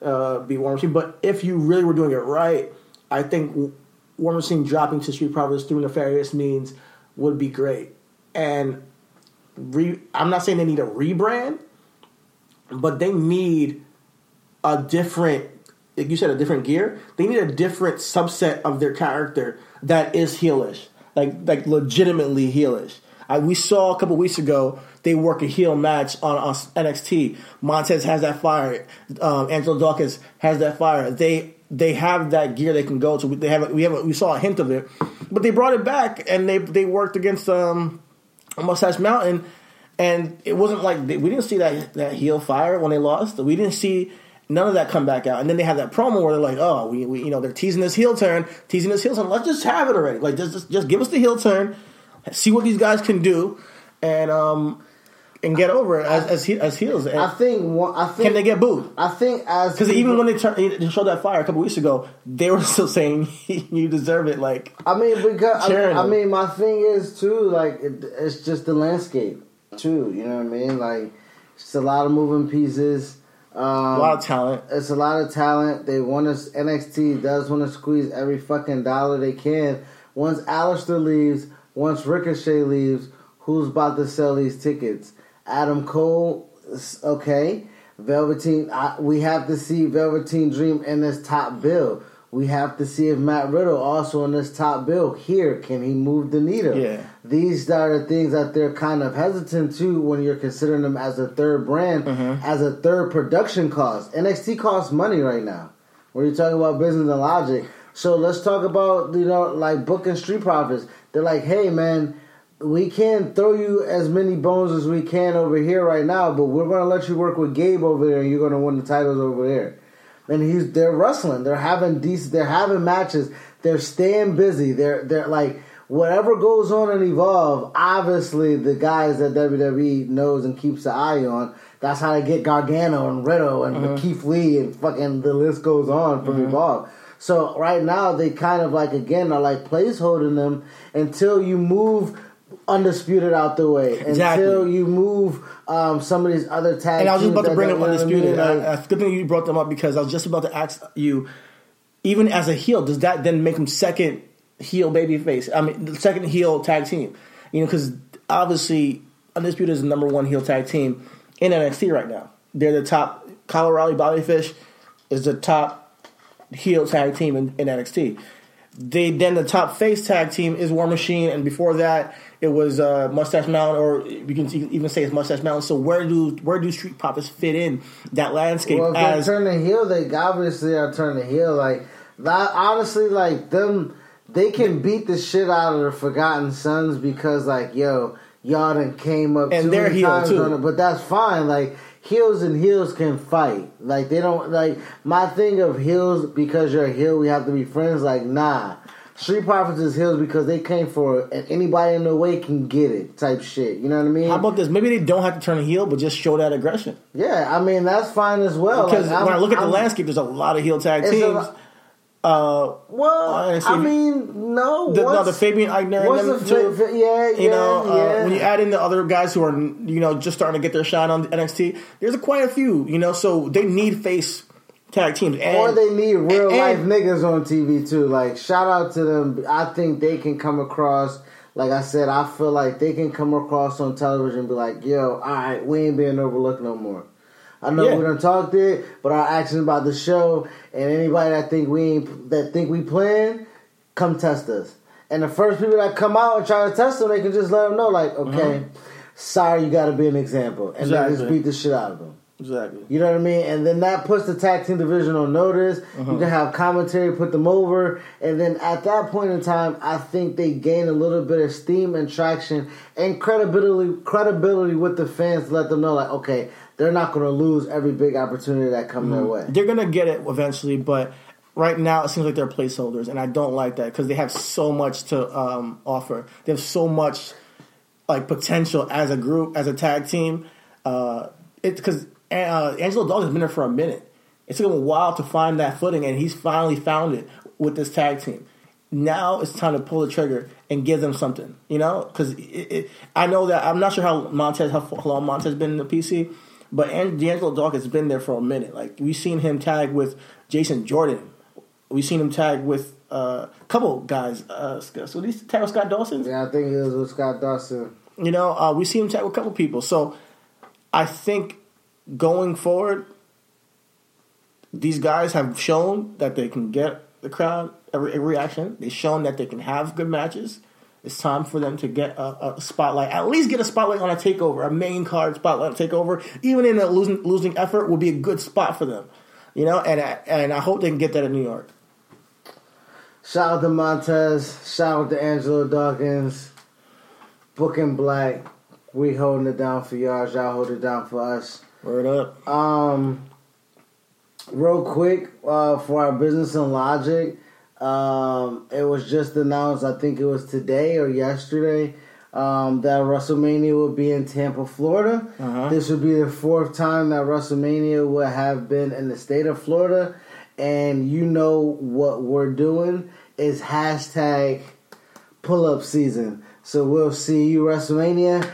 Speaker 2: uh, be War Machine. But if you really were doing it right, I think War Machine dropping to Street Profits through nefarious means would be great. And re- I'm not saying they need a rebrand, but they need a different like you said a different gear they need a different subset of their character that is heelish like like legitimately heelish I, we saw a couple weeks ago they work a heel match on, on NXT. Montez has that fire. Um, Angelo Dawkins has that fire. They they have that gear they can go to. They have we have we saw a hint of it, but they brought it back and they they worked against um, Mustache Mountain, and it wasn't like they, we didn't see that that heel fire when they lost. We didn't see none of that come back out. And then they have that promo where they're like, "Oh, we, we you know they're teasing this heel turn, teasing this heel turn. Let's just have it already. Like just just, just give us the heel turn, see what these guys can do, and um and get over it as as, he, as heels. And
Speaker 1: I think one, I think
Speaker 2: can they get booed?
Speaker 1: I think as
Speaker 2: Because even when they, turn, they showed that fire a couple weeks ago, they were [LAUGHS] still saying [LAUGHS] you deserve it. Like
Speaker 1: I mean, because I,
Speaker 2: Cheering
Speaker 1: I mean, my thing is too like it, it's just the landscape too. You know what I mean? Like it's a lot of moving pieces. Um,
Speaker 2: a lot of talent.
Speaker 1: It's a lot of talent. They want to NXT does want to squeeze every fucking dollar they can. Once Aleister leaves, once Ricochet leaves, who's about to sell these tickets? Adam Cole, okay. Velveteen, I, we have to see Velveteen Dream in this top bill. We have to see if Matt Riddle also in this top bill. Here, can he move the needle?
Speaker 2: Yeah.
Speaker 1: These are the things that they're kind of hesitant to when you're considering them as a third brand, mm-hmm. as a third production cost. NXT costs money right now. When you're talking about business and logic. So let's talk about, you know, like booking street profits. They're like, hey man, we can throw you as many bones as we can over here right now, but we're gonna let you work with Gabe over there and you're gonna win the titles over there and he's they're wrestling. They're having decent. They're having matches. They're staying busy. They're they're like whatever goes on in Evolve. Obviously, the guys that WWE knows and keeps an eye on. That's how they get Gargano and Riddle and uh-huh. Keith Lee and fucking the list goes on from uh-huh. Evolve. So right now they kind of like again are like placeholding them until you move undisputed out the way
Speaker 2: Exactly.
Speaker 1: until you move um, some of these other tags.
Speaker 2: And I was just about to bring up
Speaker 1: what I mean?
Speaker 2: undisputed.
Speaker 1: Like-
Speaker 2: Uh, good thing you brought them up because I was just about to ask you. Even as a heel, does that then make them second heel baby face? I mean, the second heel tag team. You know, because obviously undisputed is the number one heel tag team in NXT right now. They're the top. Kyle O'Reilly, Bobby Fish is the top heel tag team in, in NXT. They then the top face tag team is War Machine, and before that it was uh, Mustache Mountain, or you can even say it's Mustache Mountain. So where do where do Street Profits fit in that landscape?
Speaker 1: Well,
Speaker 2: as
Speaker 1: they're turning heel, they obviously are turning heel. Like that, honestly, like them, they can beat the shit out of the Forgotten Sons because, like, yo, y'all done came up
Speaker 2: And they're heel, too.
Speaker 1: on it, but that's fine. Like heels and heels can fight. Like they don't like my thing of heels because you're a heel. We have to be friends. Like nah. Street Profits is heels because they came for it, and anybody in the way can get it, type shit. You know what I mean?
Speaker 2: how about this? Maybe they don't have to turn a heel, but just show that aggression.
Speaker 1: yeah, I mean that's fine as well.
Speaker 2: Because
Speaker 1: Like,
Speaker 2: when I look at the
Speaker 1: I'm-
Speaker 2: landscape, there's a lot of heel tag
Speaker 1: It's a
Speaker 2: teams. uh,
Speaker 1: Well,
Speaker 2: Honestly,
Speaker 1: I mean, no.
Speaker 2: the, no, the Fabian
Speaker 1: Aichner
Speaker 2: and them
Speaker 1: the
Speaker 2: too.
Speaker 1: fa- yeah,
Speaker 2: you know,
Speaker 1: yeah,
Speaker 2: uh,
Speaker 1: yeah.
Speaker 2: when you add in the other guys who are you know just starting to get their shine on NXT, there's a quite a few. You know, so they need face tag teams, and,
Speaker 1: or they need real
Speaker 2: and-
Speaker 1: life niggas on TV too. Like, shout out to them. I think they can come across. Like I said, I feel like they can come across on television and be like, "Yo, all right, we ain't being overlooked no more." I know
Speaker 2: Yeah.
Speaker 1: we done talked it, but our actions about the show and anybody that think we ain't, that think we playing, come test us. And the first people that come out and try to test them, they can just let them know, like, okay, sorry, you got to be an example, and then just
Speaker 2: Mm-hmm.
Speaker 1: Beat the shit out of them.
Speaker 2: Exactly.
Speaker 1: You know what I mean? And then that puts the tag team division on notice. You can have commentary put them over. And then at that point in time, I think they gain a little bit of steam and traction and credibility credibility with the fans to let them know, like, okay, they're not going to lose every big opportunity that come their way.
Speaker 2: They're gonna get it eventually, but right now it seems like they're placeholders, and I don't like that because they have so much to um, offer. They have so much like potential as a group, as a tag team. Uh, it because uh, Angelo Dawkins has been there for a minute. It took him a while to find that footing, and he's finally found it with this tag team. Now it's time to pull the trigger and give them something, you know? Because I know that I'm not sure how Montez how long Montez has been in the PC, but An- D'Angelo Dawkins has been there for a minute. Like we've seen him tag with Jason Jordan, we've seen him tag with uh, a couple guys. Uh, so these tag with Scott Dawson.
Speaker 1: Yeah, I think it was with Scott Dawson.
Speaker 2: You know, uh, we see him tag with a couple people. So I think going forward, these guys have shown that they can get the crowd every, reaction. They've shown that they can have good matches. It's time for them to get a, a spotlight. At least get a spotlight on a takeover, a main card spotlight takeover. Even in a losing losing effort, will be a good spot for them. You know, and I, and I hope they can get that in New York.
Speaker 1: Shout out to Montez. Shout out to Angelo Dawkins. Booking Black. We holding it down for y'all. Y'all hold it down for us.
Speaker 2: Word up.
Speaker 1: Um, real quick uh, for our business and logic, um, it was just announced. I think it was today or yesterday um, that WrestleMania will be in Tampa, Florida.
Speaker 2: Uh-huh.
Speaker 1: This would be the fourth time that WrestleMania would have been in the state of Florida, and you know what we're doing is hashtag pull up season. So we'll see you WrestleMania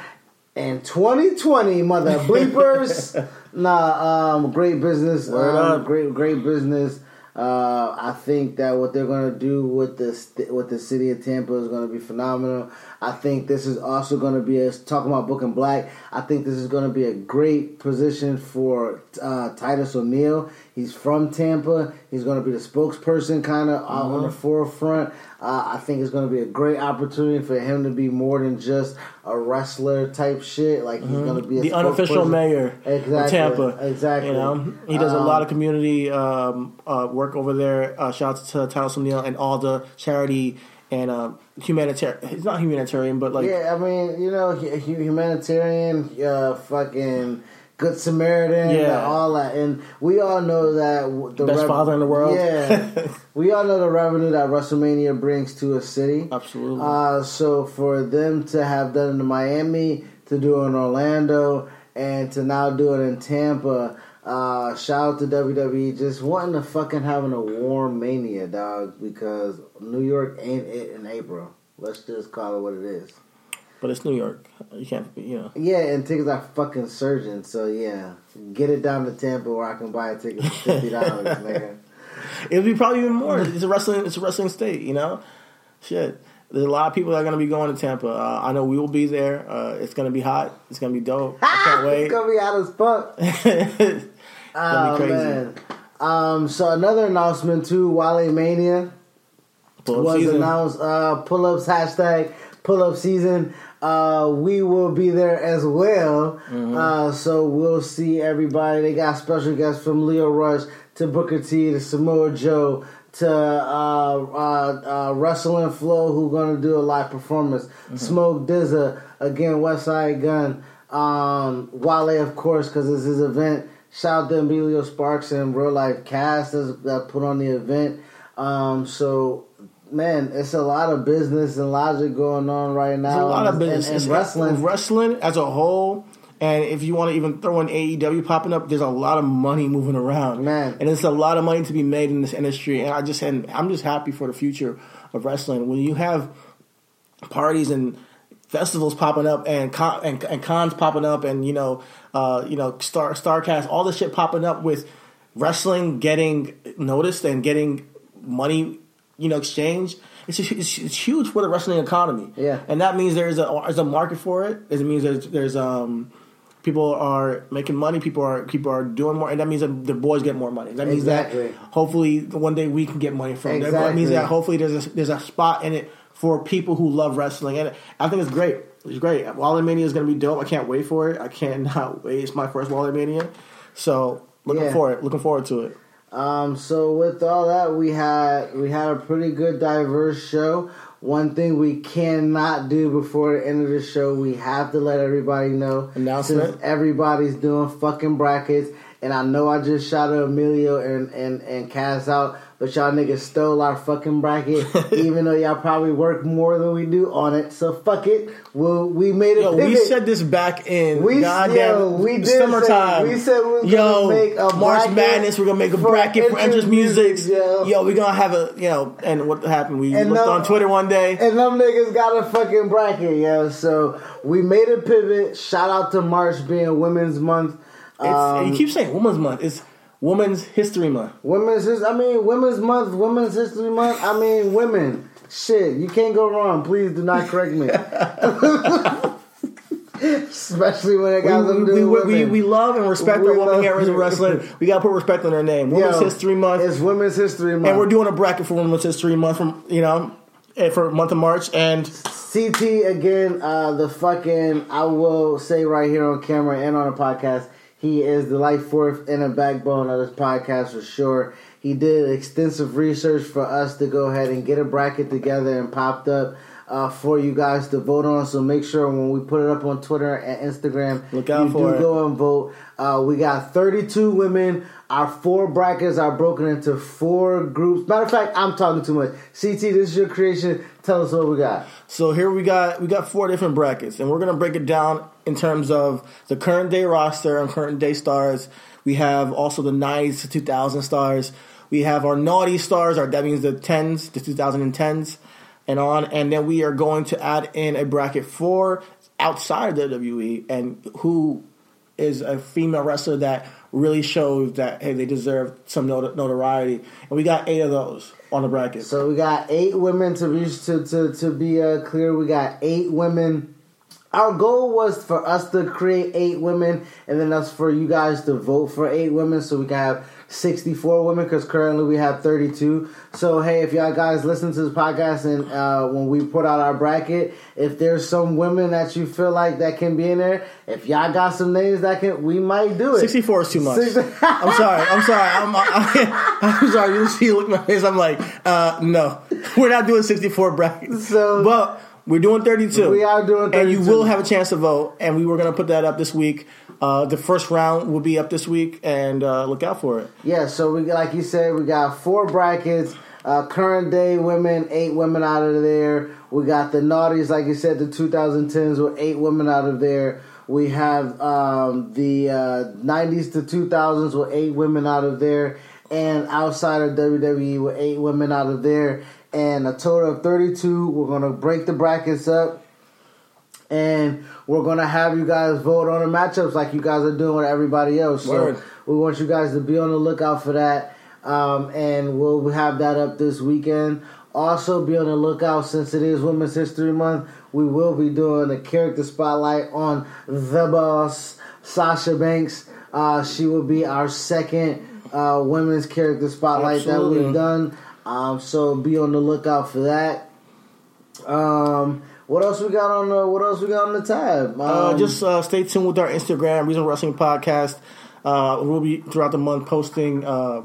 Speaker 1: in 2020, mother [LAUGHS] bleepers. nah, um, great business. Um. Great, great business. Uh, I think that what they're gonna do with the st- with the city of Tampa is gonna be phenomenal. I think this is also gonna be a talking about Booking Black. I think this is gonna be a great position for uh, Titus O'Neil. He's from Tampa. He's gonna be the spokesperson, kind of on the forefront. Uh, I think it's going to be a great opportunity for him to be more than just a wrestler type shit. Like he's going to be a
Speaker 2: the unofficial mayor
Speaker 1: Exactly,
Speaker 2: of Tampa.
Speaker 1: exactly.
Speaker 2: You know, he does a
Speaker 1: Um,
Speaker 2: lot of community um, uh, work over there. Uh, shout out to Titus O'Neil and all the charity and uh, humanitarian. It's not humanitarian, but like
Speaker 1: Yeah, I mean, you know, hu- hu- humanitarian, uh, fucking good Samaritan,
Speaker 2: Yeah.
Speaker 1: all that, and we all know that the
Speaker 2: Best father in the world.
Speaker 1: Yeah, [LAUGHS] we all know the revenue that WrestleMania brings to a city.
Speaker 2: absolutely.
Speaker 1: Uh, so for them to have done it in Miami, to do it in Orlando, and to now do it in Tampa, uh, shout out to WWE just wanting to fucking having a warm mania, dog, because New York ain't it in April. Let's just call it what it is.
Speaker 2: But it's New York. You can't, you know.
Speaker 1: Yeah, and tickets are fucking surging, so yeah. Get it down to Tampa where I can buy a ticket for fifty dollars, [LAUGHS] nigga.
Speaker 2: It'll be probably even more. It's a wrestling. It's a wrestling state. You know, shit. There's a lot of people that are going to be going to Tampa. Uh, I know we will be there. Uh, it's going to be hot. It's going to be dope. I can't [LAUGHS] wait. [LAUGHS]
Speaker 1: It's gonna be out as fuck.
Speaker 2: It's
Speaker 1: Oh
Speaker 2: be crazy.
Speaker 1: man. Um, so another announcement too, Wale Mania
Speaker 2: Pull-up
Speaker 1: was
Speaker 2: season.
Speaker 1: announced. Uh, pull ups hashtag pull up season. Uh, we will be there as well.
Speaker 2: Mm-hmm.
Speaker 1: Uh, so we'll see everybody. They got special guests from Lio Rush to Booker T to Samoa Joe to uh, uh, uh, Wrestling Flow, who gonna do a live performance.
Speaker 2: Mm-hmm.
Speaker 1: Smoke DZA again, Westside Gunn. Um, Wale, of course, because it's his event. Shout out to Emilio Sparks and Real Life Cast that put on the event. Um, so, man, it's a lot of business and logic going on right now.
Speaker 2: There's a lot of
Speaker 1: and-
Speaker 2: business.
Speaker 1: and,
Speaker 2: It's-
Speaker 1: wrestling.
Speaker 2: wrestling as a whole. And if you want to even throw in AEW popping up, there's a lot of money moving around,
Speaker 1: Man.
Speaker 2: And it's a lot of money to be made in this industry. And I just and I'm just happy for the future of wrestling. When you have parties and festivals popping up and con, and, and cons popping up and you know uh, you know star starcast all this shit popping up with wrestling getting noticed and getting money you know exchange. it's, it's, it's huge for the wrestling economy
Speaker 1: Yeah.
Speaker 2: and that means there's a there's a market for it it means there's there's um People are making money. People are people are doing more, and that means that the boys get more money. That means
Speaker 1: Exactly.
Speaker 2: that hopefully one day we can get money from. That means that hopefully there's a, there's a spot in it for people who love wrestling, and I think it's great. It's great. Wale Mania is going to be dope. I can't wait for it. I cannot [LAUGHS] wait. It's my first Wale Mania, so looking
Speaker 1: Yeah.
Speaker 2: forward. Looking forward to it.
Speaker 1: Um, so with all that, we had we had a pretty good diverse show. One thing we cannot do before the end of the show, we have to let everybody know.
Speaker 2: Announcement.
Speaker 1: Since everybody's doing fucking brackets, and I know I just shouted Emilio and and and Cass out, but y'all niggas stole our fucking bracket, [LAUGHS] even though y'all probably work more than we do on it. So fuck it. We'll, we made it.
Speaker 2: Yo,
Speaker 1: pivot.
Speaker 2: we said this back in
Speaker 1: We-
Speaker 2: goddamn
Speaker 1: yo, we did say-
Speaker 2: summertime.
Speaker 1: we said we
Speaker 2: yo,
Speaker 1: gonna make a
Speaker 2: March Madness. We're gonna make a bracket for
Speaker 1: entrance
Speaker 2: music.
Speaker 1: yo.
Speaker 2: Yo, we're gonna have a you know. And what happened? We
Speaker 1: And
Speaker 2: looked
Speaker 1: no-
Speaker 2: on Twitter one day.
Speaker 1: And them niggas got a fucking bracket, yo. So we made a pivot. Shout out to March being Women's Month. Um,
Speaker 2: you keep saying Women's Month. It's Women's History Month.
Speaker 1: Women's, His- I mean, Women's Month, Women's History Month. I mean, women. Shit, you can't go wrong. Please do not correct me. [LAUGHS] Especially when it got
Speaker 2: we,
Speaker 1: do
Speaker 2: we,
Speaker 1: with
Speaker 2: we, we love and respect
Speaker 1: We
Speaker 2: our women here in [LAUGHS] wrestling. We gotta put respect on their name. Women's
Speaker 1: Yo,
Speaker 2: History Month.
Speaker 1: It's Women's History Month.
Speaker 2: and we're doing a bracket for Women's History Month from you know eh, for month of March. And
Speaker 1: CT again, uh, the fucking I will say right here on camera and on the podcast, he is the life force and a backbone of this podcast for sure. He did extensive research for us to go ahead and get a bracket together and popped up uh, for you guys to vote on. So make sure when we put it up on Twitter and Instagram,
Speaker 2: Look out
Speaker 1: you
Speaker 2: for
Speaker 1: do
Speaker 2: it.
Speaker 1: go and vote. Uh, we got 32 women. Our four brackets are broken into four groups. Matter of fact, I'm talking too much. CT, this is your creation. Tell us what we got.
Speaker 2: So here we got we got four different brackets, and we're gonna break it down in terms of the current day roster and current day stars. We have also the '90s to 2000 stars. We have our naughty stars, our that means the tens, the 2010s, and on. And then we are going to add in a bracket for outside of WWE and who is a female wrestler that really shows that hey they deserve some not- notoriety. And we got eight of those on the bracket.
Speaker 1: So we got eight women to be to to, to be uh, clear. We got eight women. Our goal was for us to create eight women, and then us for you guys to vote for eight women, so we can have sixty-four women. Because currently we have thirty-two. So hey, if y'all guys listen to this podcast and uh, when we put out our bracket, if there's some women that you feel like that can be in there, if y'all got some names that can, we might do it.
Speaker 2: 64 is too much.
Speaker 1: Six-
Speaker 2: I'm sorry. I'm sorry. I'm, I'm, [LAUGHS] I'm sorry. You see, look my face. I'm like, uh, no, we're not doing 64 brackets.
Speaker 1: So-
Speaker 2: but we're doing 32.
Speaker 1: We are doing
Speaker 2: and you will have a chance to vote. And we were going to put that up this week. Uh, the first round will be up this week, and uh, look out for it.
Speaker 1: Yeah, so we like you said, we got four brackets. Uh, current day women, eight women out of there. We got the naughties, like you said, the 2010s with eight women out of there. We have um, the uh, 90s to 2000s with eight women out of there, and outside of WWE with eight women out of there, and a total of 32. We're gonna break the brackets up and we're gonna have you guys vote on the matchups like you guys are doing with everybody else.
Speaker 2: Word.
Speaker 1: So we want you guys to be on the lookout for that, um, and we'll have that up this weekend. Also, be on the lookout since it is Women's History Month. We will be doing a character spotlight on the boss, Sasha Banks. Uh, she will be our second uh, women's character spotlight that we've done. Um, so be on the lookout for that. Um, what else we got on the What else we got on the tab? Um,
Speaker 2: Uh, just uh, stay tuned with our Instagram, Reason Wrestling Podcast. Uh, we'll be throughout the month posting uh,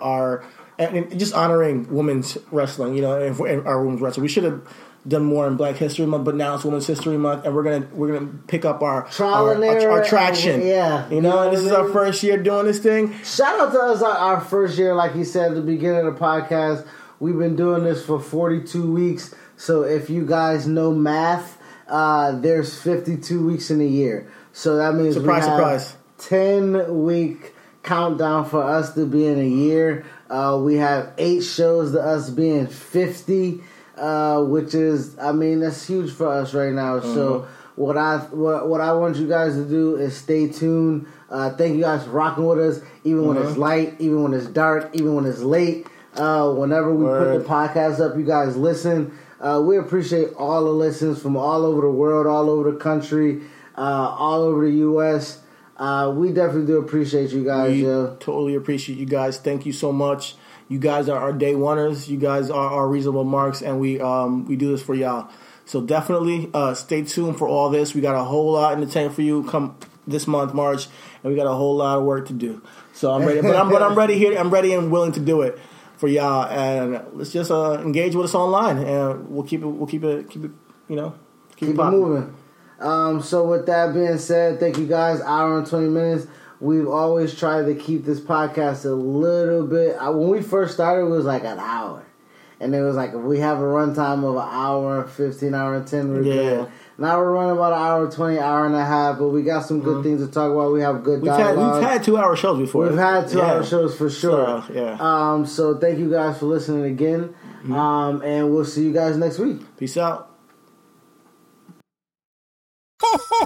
Speaker 2: our and, just honoring women's wrestling. You know, and, and our women's wrestling. We should have done more in Black History Month, but now it's Women's History Month, and we're gonna we're gonna pick up our our, our, our traction.
Speaker 1: yeah.
Speaker 2: you know,
Speaker 1: You know
Speaker 2: and this is our first year doing this thing.
Speaker 1: shout out to us our, our first year, like you said at the beginning of the podcast. We've been doing this for 42 weeks. So if you guys know math, uh, there's 52 weeks in a year. So that means
Speaker 2: Surprise,
Speaker 1: we have
Speaker 2: surprise.
Speaker 1: 10 week countdown for us to be in a year. Uh, we have eight shows to us being 50, uh, which is, I mean, that's huge for us right now. So what I what, what I want you guys to do is stay tuned. Uh, thank you guys for rocking with us, even when it's light, even when it's dark, even when it's late. Uh, whenever we put the podcast up, you guys listen. Uh, we appreciate all the listens from all over the world, all over the country. uh, all over the U.S. Uh, we definitely do appreciate you guys,
Speaker 2: We
Speaker 1: yo.
Speaker 2: totally appreciate you guys. Thank you so much. You guys are our day oneers. You guys are our reasonable marks, and we um, we do this for y'all. So definitely uh, stay tuned for all this. We got a whole lot in the tank for you come this month, March, and we got a whole lot of work to do. So I'm ready, but I'm but I'm ready here. I'm ready and willing to do it for y'all. And let's just uh, engage with us online, and we'll keep it. We'll keep it. Keep it. You know,
Speaker 1: Keep it
Speaker 2: popping.
Speaker 1: moving. Um, so with that being said, thank you guys. Hour and twenty minutes. We've always tried to keep this podcast a little bit. I, when we first started, it was like an hour, and it was like if we have a runtime of an hour, fifteen, hour ten, we're
Speaker 2: Yeah.
Speaker 1: good. Now we're running about an hour twenty, hour and a half, but we got some good things to talk about. We have good
Speaker 2: Mm-hmm. We've had
Speaker 1: dialogue.
Speaker 2: we've had two hour shows before.
Speaker 1: We've had two
Speaker 2: Yeah.
Speaker 1: hour shows for sure.
Speaker 2: So, yeah.
Speaker 1: Um, so thank you guys for listening again.
Speaker 2: Mm-hmm.
Speaker 1: Um, and we'll see you guys next week.
Speaker 2: Peace out. [LAUGHS]